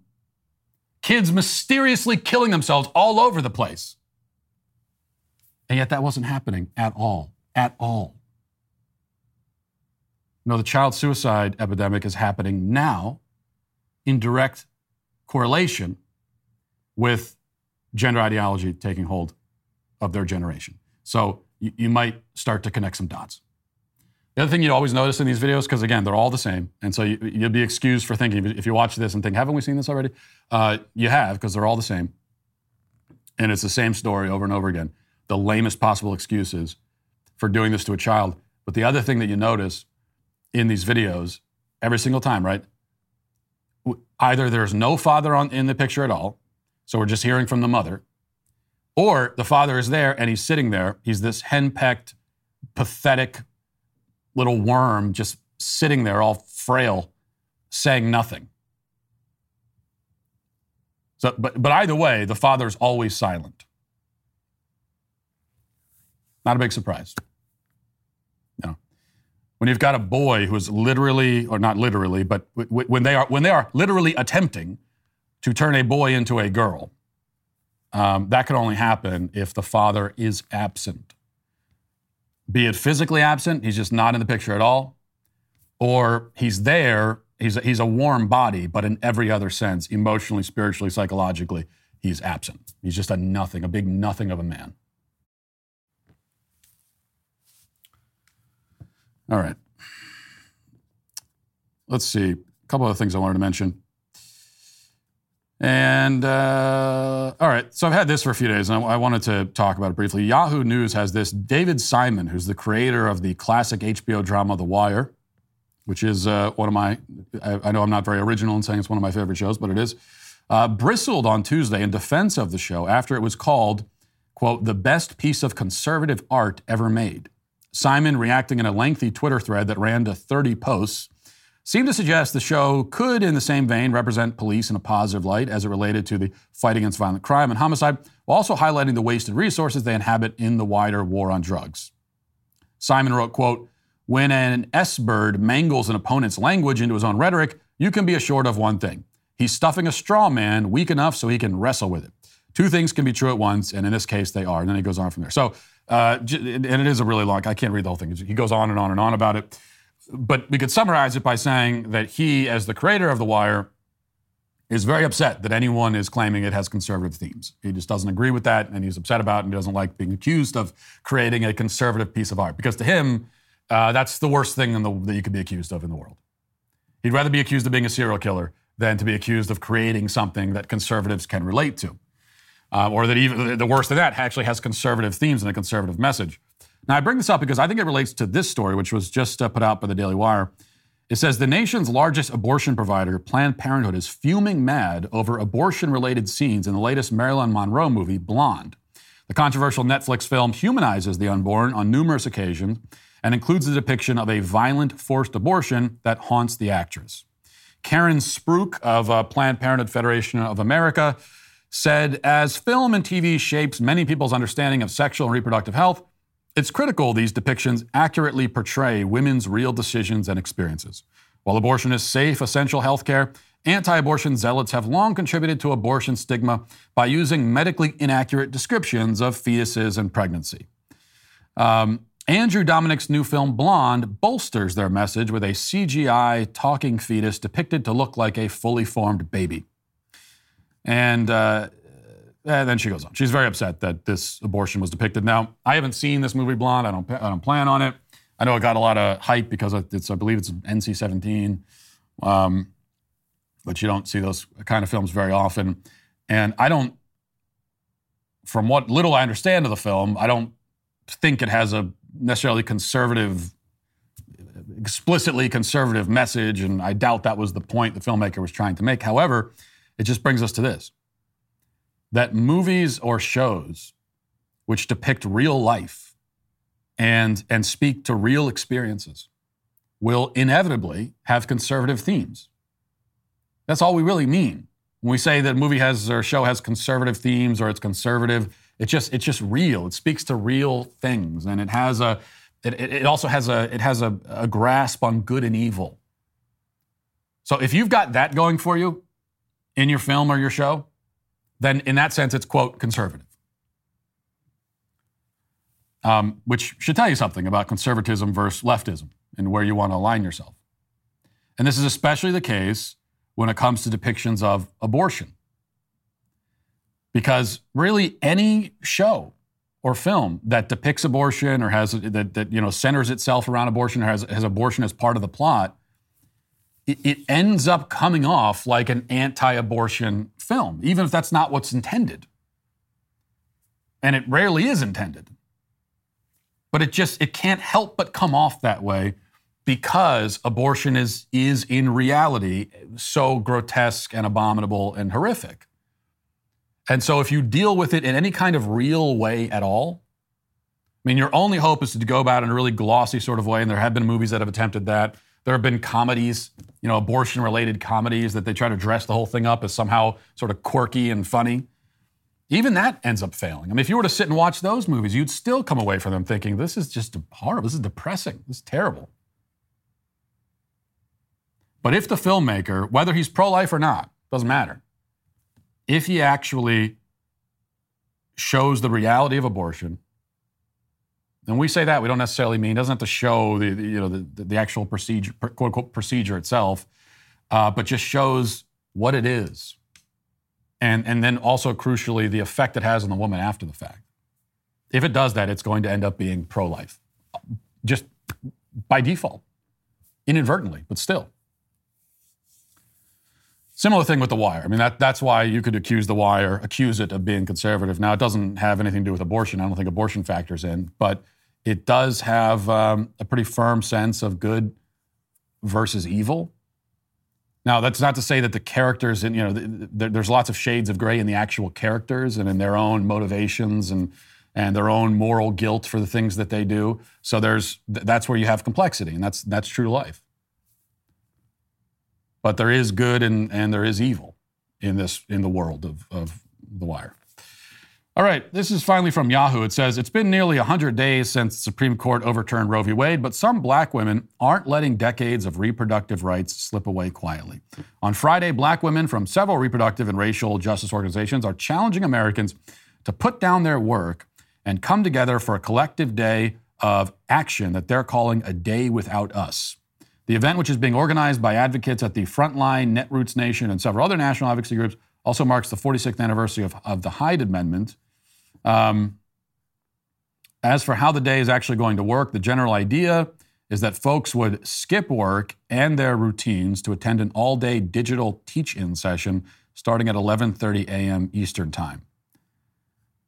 Kids mysteriously killing themselves all over the place. And yet that wasn't happening at all. At all. No, the child suicide epidemic is happening now in direct correlation with gender ideology taking hold of their generation. So you, you might start to connect some dots. The other thing you'd always notice in these videos, because again, they're all the same, and so you, will be excused for thinking if you watch this and think, haven't we seen this already? Uh, you have, because they're all the same, and it's the same story over and over again. The lamest possible excuses for doing this to a child. But the other thing that you notice in these videos every single time, right? Either there's no father on, in the picture at all, so we're just hearing from the mother, or the father is there and he's sitting there. He's this henpecked, pathetic little worm just sitting there all frail, saying nothing. So, but, but either way, the father's always silent. Not a big surprise. No. When you've got a boy who is literally, or not literally, but when they are, when they are literally attempting to turn a boy into a girl, um, that can only happen if the father is absent be it physically absent, he's just not in the picture at all, or he's there, he's a, he's a warm body, but in every other sense, emotionally, spiritually, psychologically, he's absent. He's just a nothing, a big nothing of a man. All right. Let's see. A couple of things I wanted to mention. And uh, all right, so I've had this for a few days, and I, I, wanted to talk about it briefly. Yahoo News has this David Simon, who's the creator of the classic HBO drama The Wire, which is uh, one of my, I, I, know I'm not very original in saying it's one of my favorite shows, but it is, uh, bristled on Tuesday in defense of the show after it was called, quote, the best piece of conservative art ever made. Simon reacting in a lengthy Twitter thread that ran to 30 posts seemed to suggest the show could, in the same vein, represent police in a positive light as it related to the fight against violent crime and homicide, while also highlighting the wasted resources they inhabit in the wider war on drugs. Simon wrote, quote, when an S-bird mangles an opponent's language into his own rhetoric, you can be assured of one thing. He's stuffing a straw man weak enough so he can wrestle with it. Two things can be true at once, and in this case, they are. And then he goes on from there. So, uh, and it is a really long, I can't read the whole thing. He goes on and on and on about it but we could summarize it by saying that he, as the creator of The Wire, is very upset that anyone is claiming it has conservative themes. He just doesn't agree with that, and he's upset about it, and he doesn't like being accused of creating a conservative piece of art. Because to him, uh, that's the worst thing the, that you could be accused of in the world. He'd rather be accused of being a serial killer than to be accused of creating something that conservatives can relate to. Uh, or that even the worst of that actually has conservative themes and a conservative message. Now, I bring this up because I think it relates to this story, which was just uh, put out by the Daily Wire. It says the nation's largest abortion provider, Planned Parenthood, is fuming mad over abortion related scenes in the latest Marilyn Monroe movie, Blonde. The controversial Netflix film humanizes the unborn on numerous occasions and includes a depiction of a violent forced abortion that haunts the actress. Caren Spruch of uh, Planned Parenthood Federation of America said, As film and TV shapes many people's understanding of sexual and reproductive health, it's critical these depictions accurately portray women's real decisions and experiences. While abortion is safe, essential health care, anti abortion zealots have long contributed to abortion stigma by using medically inaccurate descriptions of fetuses and pregnancy. Um, Andrew Dominik's new film Blonde bolsters their message with a CGI talking fetus depicted to look like a fully formed baby. And uh, and then she goes on. She's very upset that this abortion was depicted. Now, I haven't seen this movie Blonde. I don't. I don't plan on it. I know it got a lot of hype because it's. I believe it's NC-17, um, but you don't see those kind of films very often. And I don't. From what little I understand of the film, I don't think it has a necessarily conservative, explicitly conservative message, and I doubt that was the point the filmmaker was trying to make. However, it just brings us to this that movies or shows which depict real life and, and speak to real experiences will inevitably have conservative themes. That's all we really mean. When we say that a movie has or show has conservative themes or it's conservative, it's just it's just real. It speaks to real things, and it has a it, it also has a it has a, a grasp on good and evil. So if you've got that going for you in your film or your show, then in that sense it's quote conservative. Um, which should tell you something about conservatism versus leftism and where you want to align yourself. And this is especially the case when it comes to depictions of abortion. Because really, any show or film that depicts abortion or has that, that you know centers itself around abortion or has, has abortion as part of the plot, it, ends up coming off like an anti-abortion film, even if that's not what's intended. And it rarely is intended. But it just it can't help but come off that way because abortion is, is in reality so grotesque and abominable and horrific. And so, if you deal with it in any kind of real way at all, I mean, your only hope is to go about it in a really glossy sort of way, and there have been movies that have attempted that. There have been comedies, you know, abortion related comedies that they try to dress the whole thing up as somehow sort of quirky and funny. Even that ends up failing. I mean, if you were to sit and watch those movies, you'd still come away from them thinking, this is just horrible. This is depressing. This is terrible. But if the filmmaker, whether he's pro life or not, doesn't matter, if he actually shows the reality of abortion, and we say that we don't necessarily mean doesn't have to show the, the you know the, the actual procedure quote unquote procedure itself, uh, but just shows what it is, and and then also crucially the effect it has on the woman after the fact. If it does that, it's going to end up being pro life, just by default, inadvertently, but still. Similar thing with The Wire. I mean, that, that's why you could accuse The Wire, accuse it of being conservative. Now, it doesn't have anything to do with abortion. I don't think abortion factors in, but it does have um, a pretty firm sense of good versus evil. Now, that's not to say that the characters, and you know, the, the, there's lots of shades of gray in the actual characters and in their own motivations and and their own moral guilt for the things that they do. So there's that's where you have complexity, and that's that's true life. But there is good and, and there is evil in this in the world of, of The Wire. All right, this is finally from Yahoo. It says it's been nearly 100 days since the Supreme Court overturned Roe v. Wade, but some black women aren't letting decades of reproductive rights slip away quietly. On Friday, black women from several reproductive and racial justice organizations are challenging Americans to put down their work and come together for a collective day of action that they're calling a day without us. The event, which is being organized by advocates at the Frontline, Netroots Nation, and several other national advocacy groups, also marks the 46th anniversary of, of the Hyde Amendment. Um, as for how the day is actually going to work, the general idea is that folks would skip work and their routines to attend an all-day digital teach-in session starting at 11:30 a.m. Eastern Time.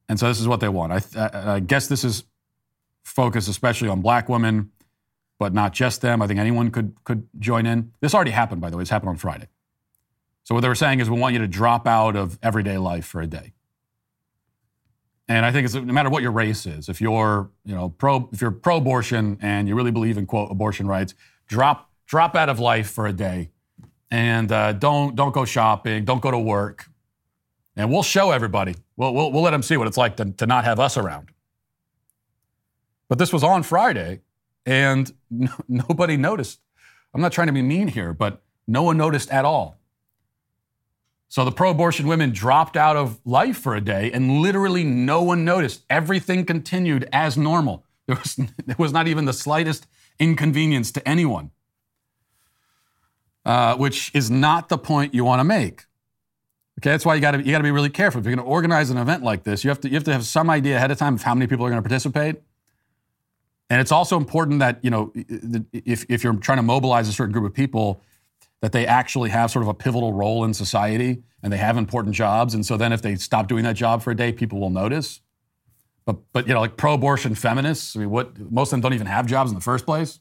And so this is what they want. I, I, I guess this is focused especially on black women but not just them. I think anyone could could join in. This already happened, by the way. This happened on Friday. So what they were saying is we want you to drop out of everyday life for a day. And I think it's no matter what your race is, if you're you know pro if you're pro-abortion and you really believe in quote abortion rights, drop drop out of life for a day, and uh, don't don't go shopping, don't go to work, and we'll show everybody. We'll we'll, we'll let them see what it's like to, to not have us around. But this was on Friday, and no, nobody noticed. I'm not trying to be mean here, but no one noticed at all. So the pro abortion women dropped out of life for a day, and literally no one noticed. Everything continued as normal. There was, there was not even the slightest inconvenience to anyone, uh, which is not the point you want to make. Okay, that's why you got to you got to be really careful. If you're going to organize an event like this, you have to you have to have some idea ahead of time of how many people are going to participate and it's also important that, you know, if, if you're trying to mobilize a certain group of people, that they actually have sort of a pivotal role in society and they have important jobs. And so then if they stop doing that job for a day, people will notice. But, but you know, like pro-abortion feminists, I mean, what, most of them don't even have jobs in the first place.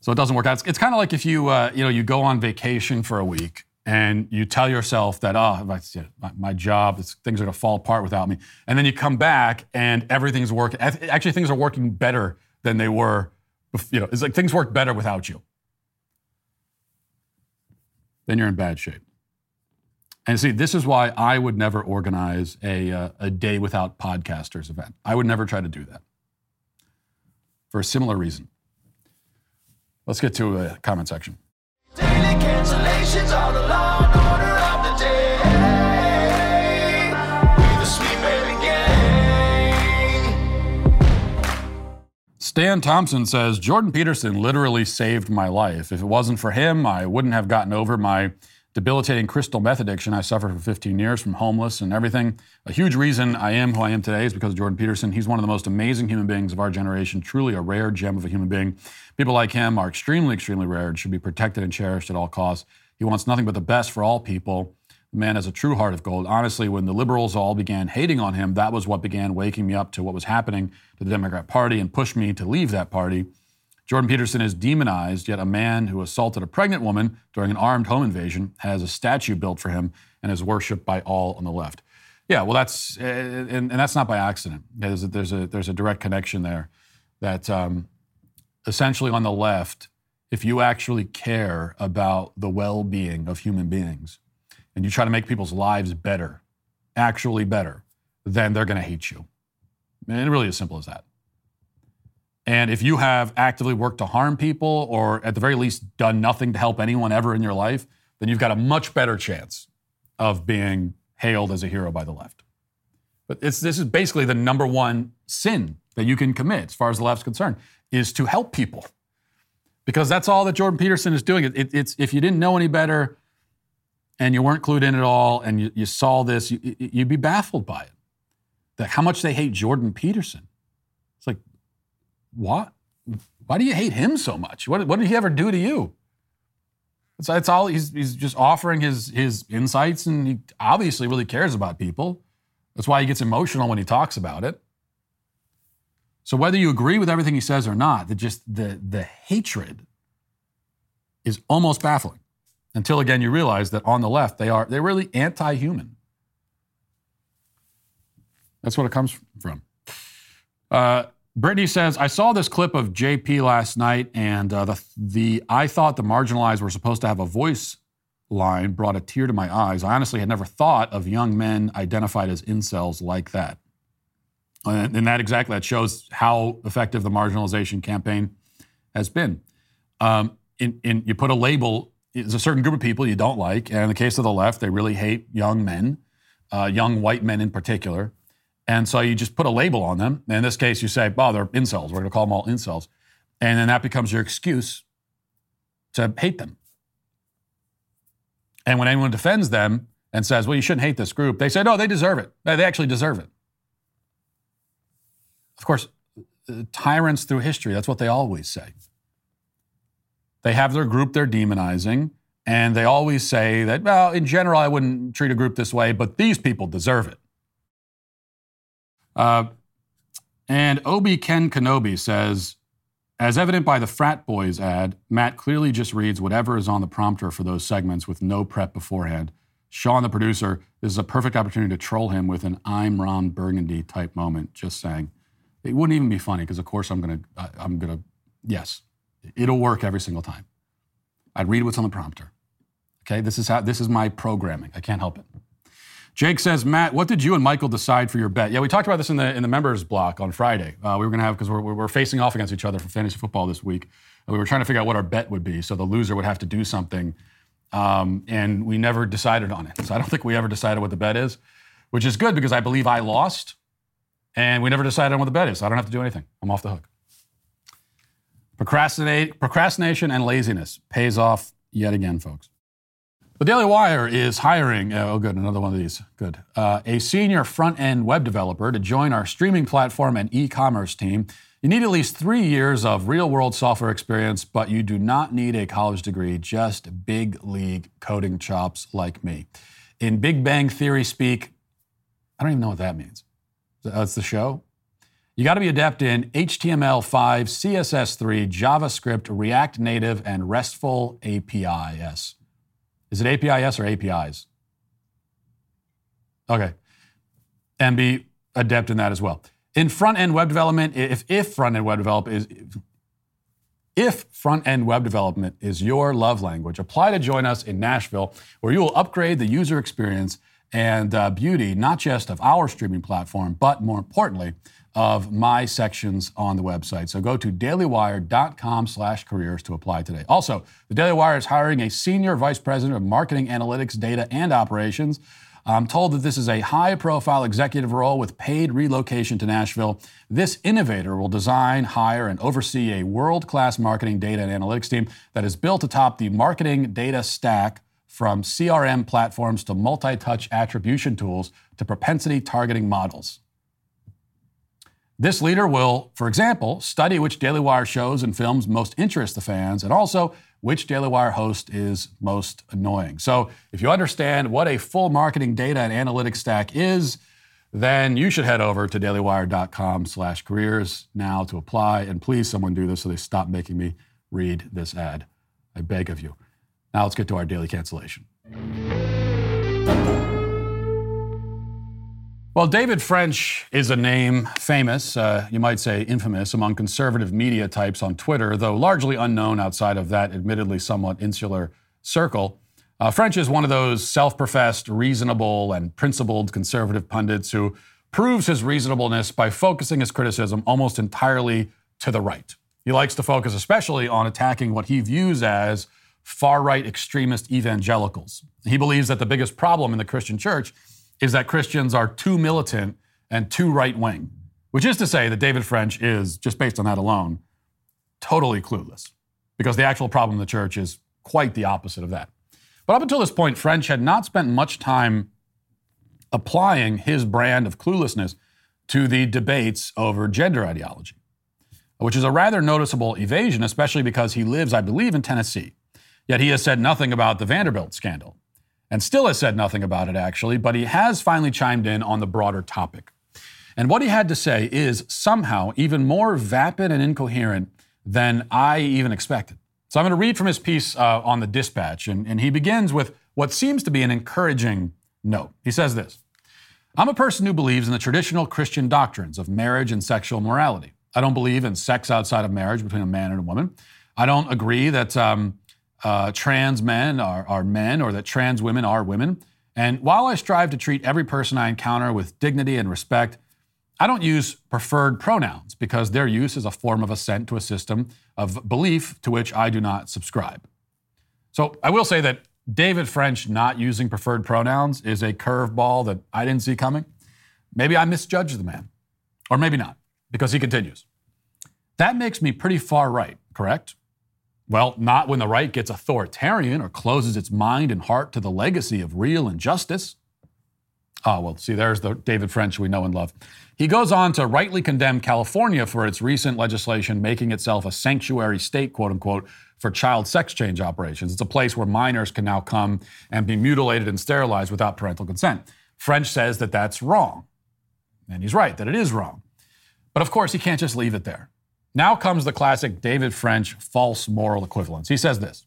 So it doesn't work out. It's, it's kind of like if you, uh, you know, you go on vacation for a week and you tell yourself that, oh, my, my job, things are going to fall apart without me. And then you come back and everything's working. Actually, things are working better than they were. You know, it's like things work better without you. Then you're in bad shape. And see, this is why I would never organize a, uh, a day without podcasters event. I would never try to do that for a similar reason. Let's get to a comment section. Stan Thompson says Jordan Peterson literally saved my life. If it wasn't for him, I wouldn't have gotten over my debilitating crystal meth addiction I suffered for 15 years from homeless and everything. A huge reason I am who I am today is because of Jordan Peterson. He's one of the most amazing human beings of our generation, truly a rare gem of a human being. People like him are extremely, extremely rare and should be protected and cherished at all costs. He wants nothing but the best for all people. The man has a true heart of gold. Honestly, when the liberals all began hating on him, that was what began waking me up to what was happening to the Democrat Party and pushed me to leave that party. Jordan Peterson is demonized, yet a man who assaulted a pregnant woman during an armed home invasion has a statue built for him and is worshipped by all on the left. Yeah, well, that's and, and that's not by accident. There's a, there's a there's a direct connection there. That um, essentially on the left, if you actually care about the well-being of human beings, and you try to make people's lives better, actually better, then they're going to hate you. And really as simple as that. And if you have actively worked to harm people or at the very least done nothing to help anyone ever in your life, then you've got a much better chance of being hailed as a hero by the left. But this is basically the number one sin that you can commit, as far as the left's concerned, is to help people. Because that's all that Jordan Peterson is doing. It, it, it's, if you didn't know any better and you weren't clued in at all and you, you saw this, you, you'd be baffled by it. That how much they hate Jordan Peterson. It's like, what? Why do you hate him so much? What, what did he ever do to you? It's, it's all he's, he's just offering his his insights, and he obviously really cares about people. That's why he gets emotional when he talks about it. So whether you agree with everything he says or not, the just the the hatred is almost baffling. Until again you realize that on the left they are they're really anti-human. That's what it comes from. Uh, Brittany says, I saw this clip of JP last night, and uh, the, the I thought the marginalized were supposed to have a voice line brought a tear to my eyes. I honestly had never thought of young men identified as incels like that. And, and that exactly that shows how effective the marginalization campaign has been. Um, in, in, you put a label, there's a certain group of people you don't like, and in the case of the left, they really hate young men, uh, young white men in particular. And so you just put a label on them. In this case, you say, oh, they're incels. We're going to call them all incels. And then that becomes your excuse to hate them. And when anyone defends them and says, well, you shouldn't hate this group, they say, no, they deserve it. They actually deserve it. Of course, uh, tyrants through history, that's what they always say. They have their group they're demonizing, and they always say that, well, in general, I wouldn't treat a group this way, but these people deserve it. Uh, and Obi Ken Kenobi says, as evident by the frat boys ad, Matt clearly just reads whatever is on the prompter for those segments with no prep beforehand. Sean, the producer, this is a perfect opportunity to troll him with an I'm Ron Burgundy type moment. Just saying, it wouldn't even be funny because, of course, I'm gonna, I'm gonna, yes, it'll work every single time. I'd read what's on the prompter. Okay, this is how this is my programming. I can't help it. Jake says, Matt, what did you and Michael decide for your bet? Yeah, we talked about this in the in the members block on Friday. Uh, we were going to have because we're, we're facing off against each other for fantasy football this week. And we were trying to figure out what our bet would be, so the loser would have to do something, um, and we never decided on it. So I don't think we ever decided what the bet is, which is good because I believe I lost, and we never decided on what the bet is. So I don't have to do anything. I'm off the hook. Procrastinate, procrastination and laziness pays off yet again, folks. The Daily Wire is hiring, oh, good, another one of these. Good. Uh, a senior front end web developer to join our streaming platform and e commerce team. You need at least three years of real world software experience, but you do not need a college degree, just big league coding chops like me. In Big Bang Theory speak, I don't even know what that means. That's the show. You got to be adept in HTML5, CSS3, JavaScript, React Native, and RESTful APIs. Is it APIs or APIs? Okay. And be adept in that as well. In front end web development, if, if front end web development is if front end web development is your love language, apply to join us in Nashville, where you will upgrade the user experience and uh, beauty, not just of our streaming platform, but more importantly, of my sections on the website. So go to dailywire.com slash careers to apply today. Also, the Daily Wire is hiring a senior vice president of marketing analytics, data, and operations. I'm told that this is a high profile executive role with paid relocation to Nashville. This innovator will design, hire, and oversee a world class marketing data and analytics team that is built atop the marketing data stack from CRM platforms to multi touch attribution tools to propensity targeting models. This leader will, for example, study which Daily Wire shows and films most interest the fans and also which Daily Wire host is most annoying. So, if you understand what a full marketing data and analytics stack is, then you should head over to dailywire.com/careers now to apply and please someone do this so they stop making me read this ad. I beg of you. Now let's get to our daily cancellation. Well, David French is a name famous, uh, you might say infamous, among conservative media types on Twitter, though largely unknown outside of that admittedly somewhat insular circle. Uh, French is one of those self professed, reasonable, and principled conservative pundits who proves his reasonableness by focusing his criticism almost entirely to the right. He likes to focus especially on attacking what he views as far right extremist evangelicals. He believes that the biggest problem in the Christian church is that Christians are too militant and too right wing, which is to say that David French is, just based on that alone, totally clueless, because the actual problem in the church is quite the opposite of that. But up until this point, French had not spent much time applying his brand of cluelessness to the debates over gender ideology, which is a rather noticeable evasion, especially because he lives, I believe, in Tennessee. Yet he has said nothing about the Vanderbilt scandal and still has said nothing about it, actually, but he has finally chimed in on the broader topic. And what he had to say is somehow even more vapid and incoherent than I even expected. So I'm going to read from his piece uh, on the dispatch, and, and he begins with what seems to be an encouraging note. He says this I'm a person who believes in the traditional Christian doctrines of marriage and sexual morality. I don't believe in sex outside of marriage between a man and a woman. I don't agree that um, uh, trans men are, are men or that trans women are women. And while I strive to treat every person I encounter with dignity and respect, I don't use preferred pronouns because their use is a form of assent to a system of belief to which I do not subscribe. So I will say that David French not using preferred pronouns is a curveball that I didn't see coming. Maybe I misjudged the man, or maybe not, because he continues. That makes me pretty far right, correct? Well, not when the right gets authoritarian or closes its mind and heart to the legacy of real injustice. Ah, well, see, there's the David French we know and love. He goes on to rightly condemn California for its recent legislation making itself a sanctuary state, quote unquote, for child sex change operations. It's a place where minors can now come and be mutilated and sterilized without parental consent. French says that that's wrong. And he's right, that it is wrong. But of course, he can't just leave it there. Now comes the classic David French false moral equivalence. He says this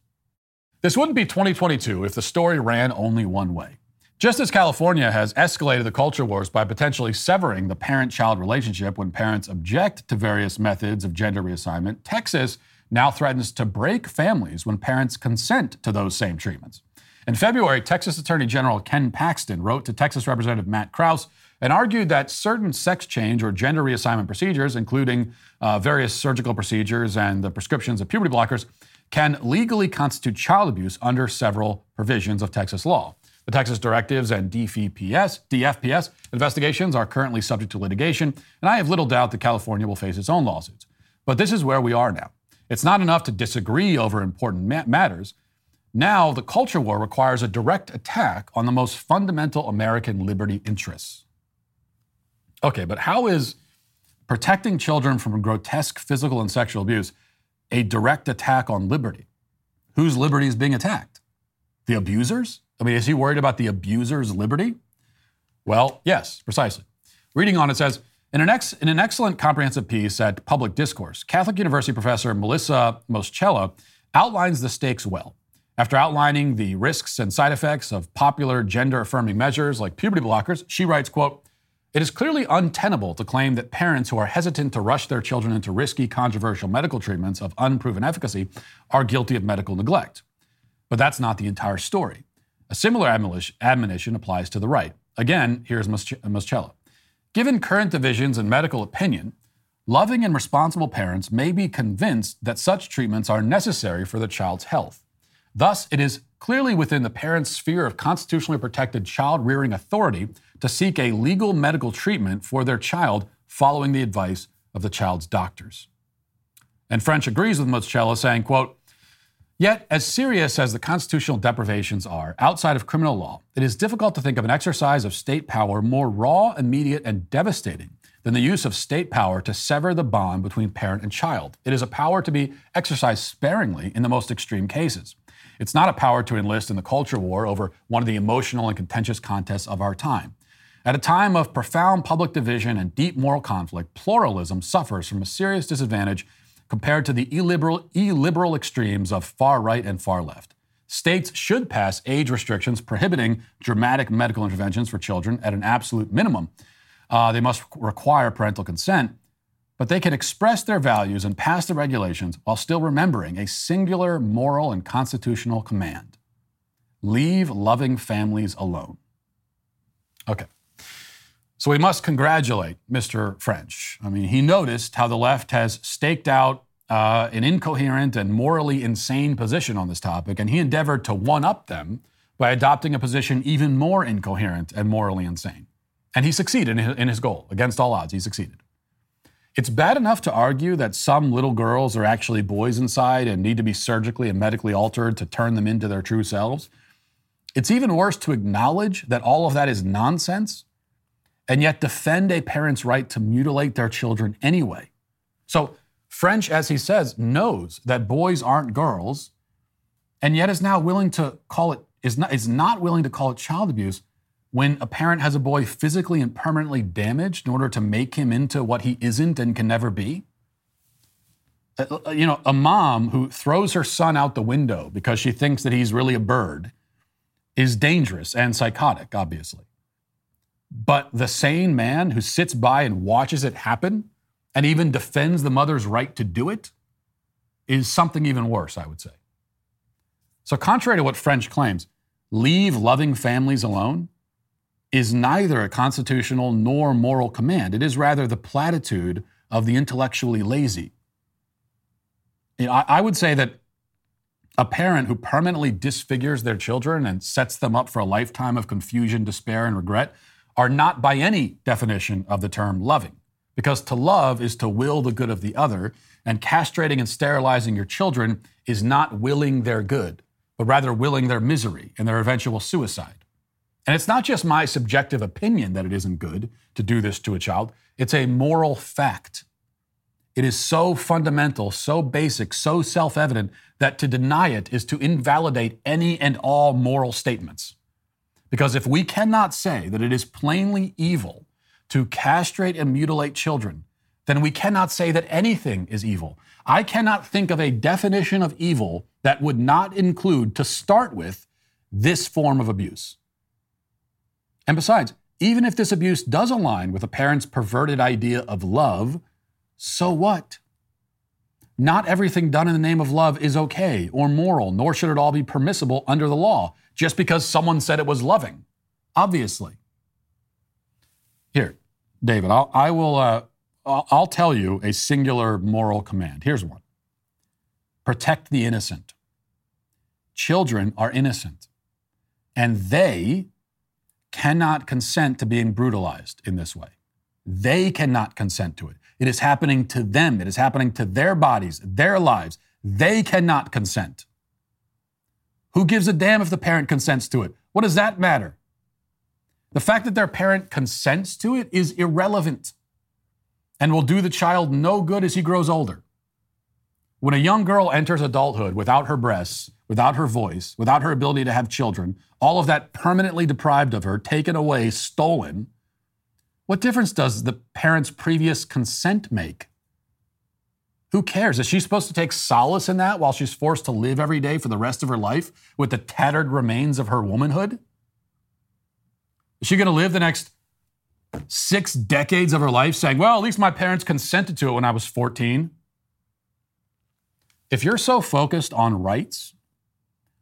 This wouldn't be 2022 if the story ran only one way. Just as California has escalated the culture wars by potentially severing the parent child relationship when parents object to various methods of gender reassignment, Texas now threatens to break families when parents consent to those same treatments. In February, Texas Attorney General Ken Paxton wrote to Texas Representative Matt Krause and argued that certain sex change or gender reassignment procedures, including uh, various surgical procedures and the prescriptions of puberty blockers, can legally constitute child abuse under several provisions of Texas law. The Texas directives and DFPS, DFPS investigations are currently subject to litigation, and I have little doubt that California will face its own lawsuits. But this is where we are now. It's not enough to disagree over important ma- matters. Now, the culture war requires a direct attack on the most fundamental American liberty interests. Okay, but how is protecting children from grotesque physical and sexual abuse a direct attack on liberty? Whose liberty is being attacked? The abusers? I mean, is he worried about the abuser's liberty? Well, yes, precisely. Reading on, it says in an, ex, in an excellent comprehensive piece at Public Discourse, Catholic University professor Melissa Moschella outlines the stakes well. After outlining the risks and side effects of popular gender affirming measures like puberty blockers, she writes, quote, it is clearly untenable to claim that parents who are hesitant to rush their children into risky, controversial medical treatments of unproven efficacy are guilty of medical neglect. But that's not the entire story. A similar admonition applies to the right. Again, here's Moschella. Given current divisions in medical opinion, loving and responsible parents may be convinced that such treatments are necessary for the child's health. Thus, it is clearly within the parent's sphere of constitutionally protected child rearing authority to seek a legal medical treatment for their child following the advice of the child's doctors. And French agrees with Moschella, saying, quote, Yet, as serious as the constitutional deprivations are outside of criminal law, it is difficult to think of an exercise of state power more raw, immediate, and devastating than the use of state power to sever the bond between parent and child. It is a power to be exercised sparingly in the most extreme cases. It's not a power to enlist in the culture war over one of the emotional and contentious contests of our time. At a time of profound public division and deep moral conflict, pluralism suffers from a serious disadvantage compared to the illiberal, illiberal extremes of far right and far left. States should pass age restrictions prohibiting dramatic medical interventions for children at an absolute minimum. Uh, they must require parental consent, but they can express their values and pass the regulations while still remembering a singular moral and constitutional command leave loving families alone. Okay. So we must congratulate Mr. French. I mean, he noticed how the left has staked out uh, an incoherent and morally insane position on this topic, and he endeavored to one up them by adopting a position even more incoherent and morally insane. And he succeeded in his, in his goal. Against all odds, he succeeded. It's bad enough to argue that some little girls are actually boys inside and need to be surgically and medically altered to turn them into their true selves. It's even worse to acknowledge that all of that is nonsense and yet defend a parent's right to mutilate their children anyway. So, French, as he says, knows that boys aren't girls, and yet is now willing to call it, is not, is not willing to call it child abuse when a parent has a boy physically and permanently damaged in order to make him into what he isn't and can never be. Uh, uh, you know, a mom who throws her son out the window because she thinks that he's really a bird is dangerous and psychotic, obviously. But the sane man who sits by and watches it happen and even defends the mother's right to do it is something even worse, I would say. So, contrary to what French claims, leave loving families alone is neither a constitutional nor moral command. It is rather the platitude of the intellectually lazy. You know, I, I would say that a parent who permanently disfigures their children and sets them up for a lifetime of confusion, despair, and regret are not by any definition of the term loving. Because to love is to will the good of the other, and castrating and sterilizing your children is not willing their good, but rather willing their misery and their eventual suicide. And it's not just my subjective opinion that it isn't good to do this to a child, it's a moral fact. It is so fundamental, so basic, so self evident that to deny it is to invalidate any and all moral statements. Because if we cannot say that it is plainly evil to castrate and mutilate children, then we cannot say that anything is evil. I cannot think of a definition of evil that would not include, to start with, this form of abuse. And besides, even if this abuse does align with a parent's perverted idea of love, so what? Not everything done in the name of love is okay or moral, nor should it all be permissible under the law just because someone said it was loving, obviously. Here, David, I'll, I will, uh, I'll tell you a singular moral command. Here's one protect the innocent. Children are innocent, and they cannot consent to being brutalized in this way. They cannot consent to it. It is happening to them, it is happening to their bodies, their lives. They cannot consent. Who gives a damn if the parent consents to it? What does that matter? The fact that their parent consents to it is irrelevant and will do the child no good as he grows older. When a young girl enters adulthood without her breasts, without her voice, without her ability to have children, all of that permanently deprived of her, taken away, stolen, What difference does the parent's previous consent make? Who cares? Is she supposed to take solace in that while she's forced to live every day for the rest of her life with the tattered remains of her womanhood? Is she going to live the next six decades of her life saying, well, at least my parents consented to it when I was 14? If you're so focused on rights,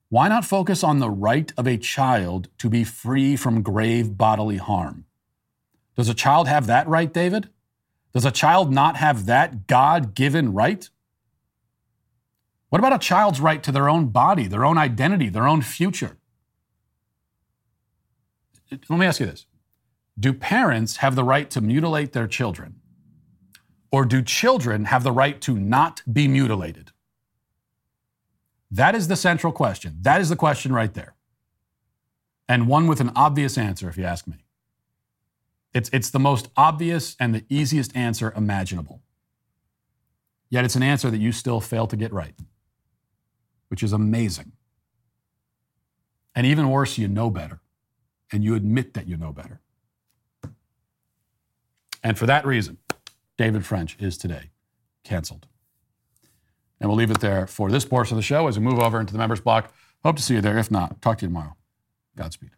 why not focus on the right of a child to be free from grave bodily harm? Does a child have that right, David? Does a child not have that God given right? What about a child's right to their own body, their own identity, their own future? Let me ask you this Do parents have the right to mutilate their children? Or do children have the right to not be mutilated? That is the central question. That is the question right there. And one with an obvious answer, if you ask me. It's, it's the most obvious and the easiest answer imaginable. Yet it's an answer that you still fail to get right, which is amazing. And even worse, you know better, and you admit that you know better. And for that reason, David French is today canceled. And we'll leave it there for this portion of the show as we move over into the members block. Hope to see you there. If not, talk to you tomorrow. Godspeed.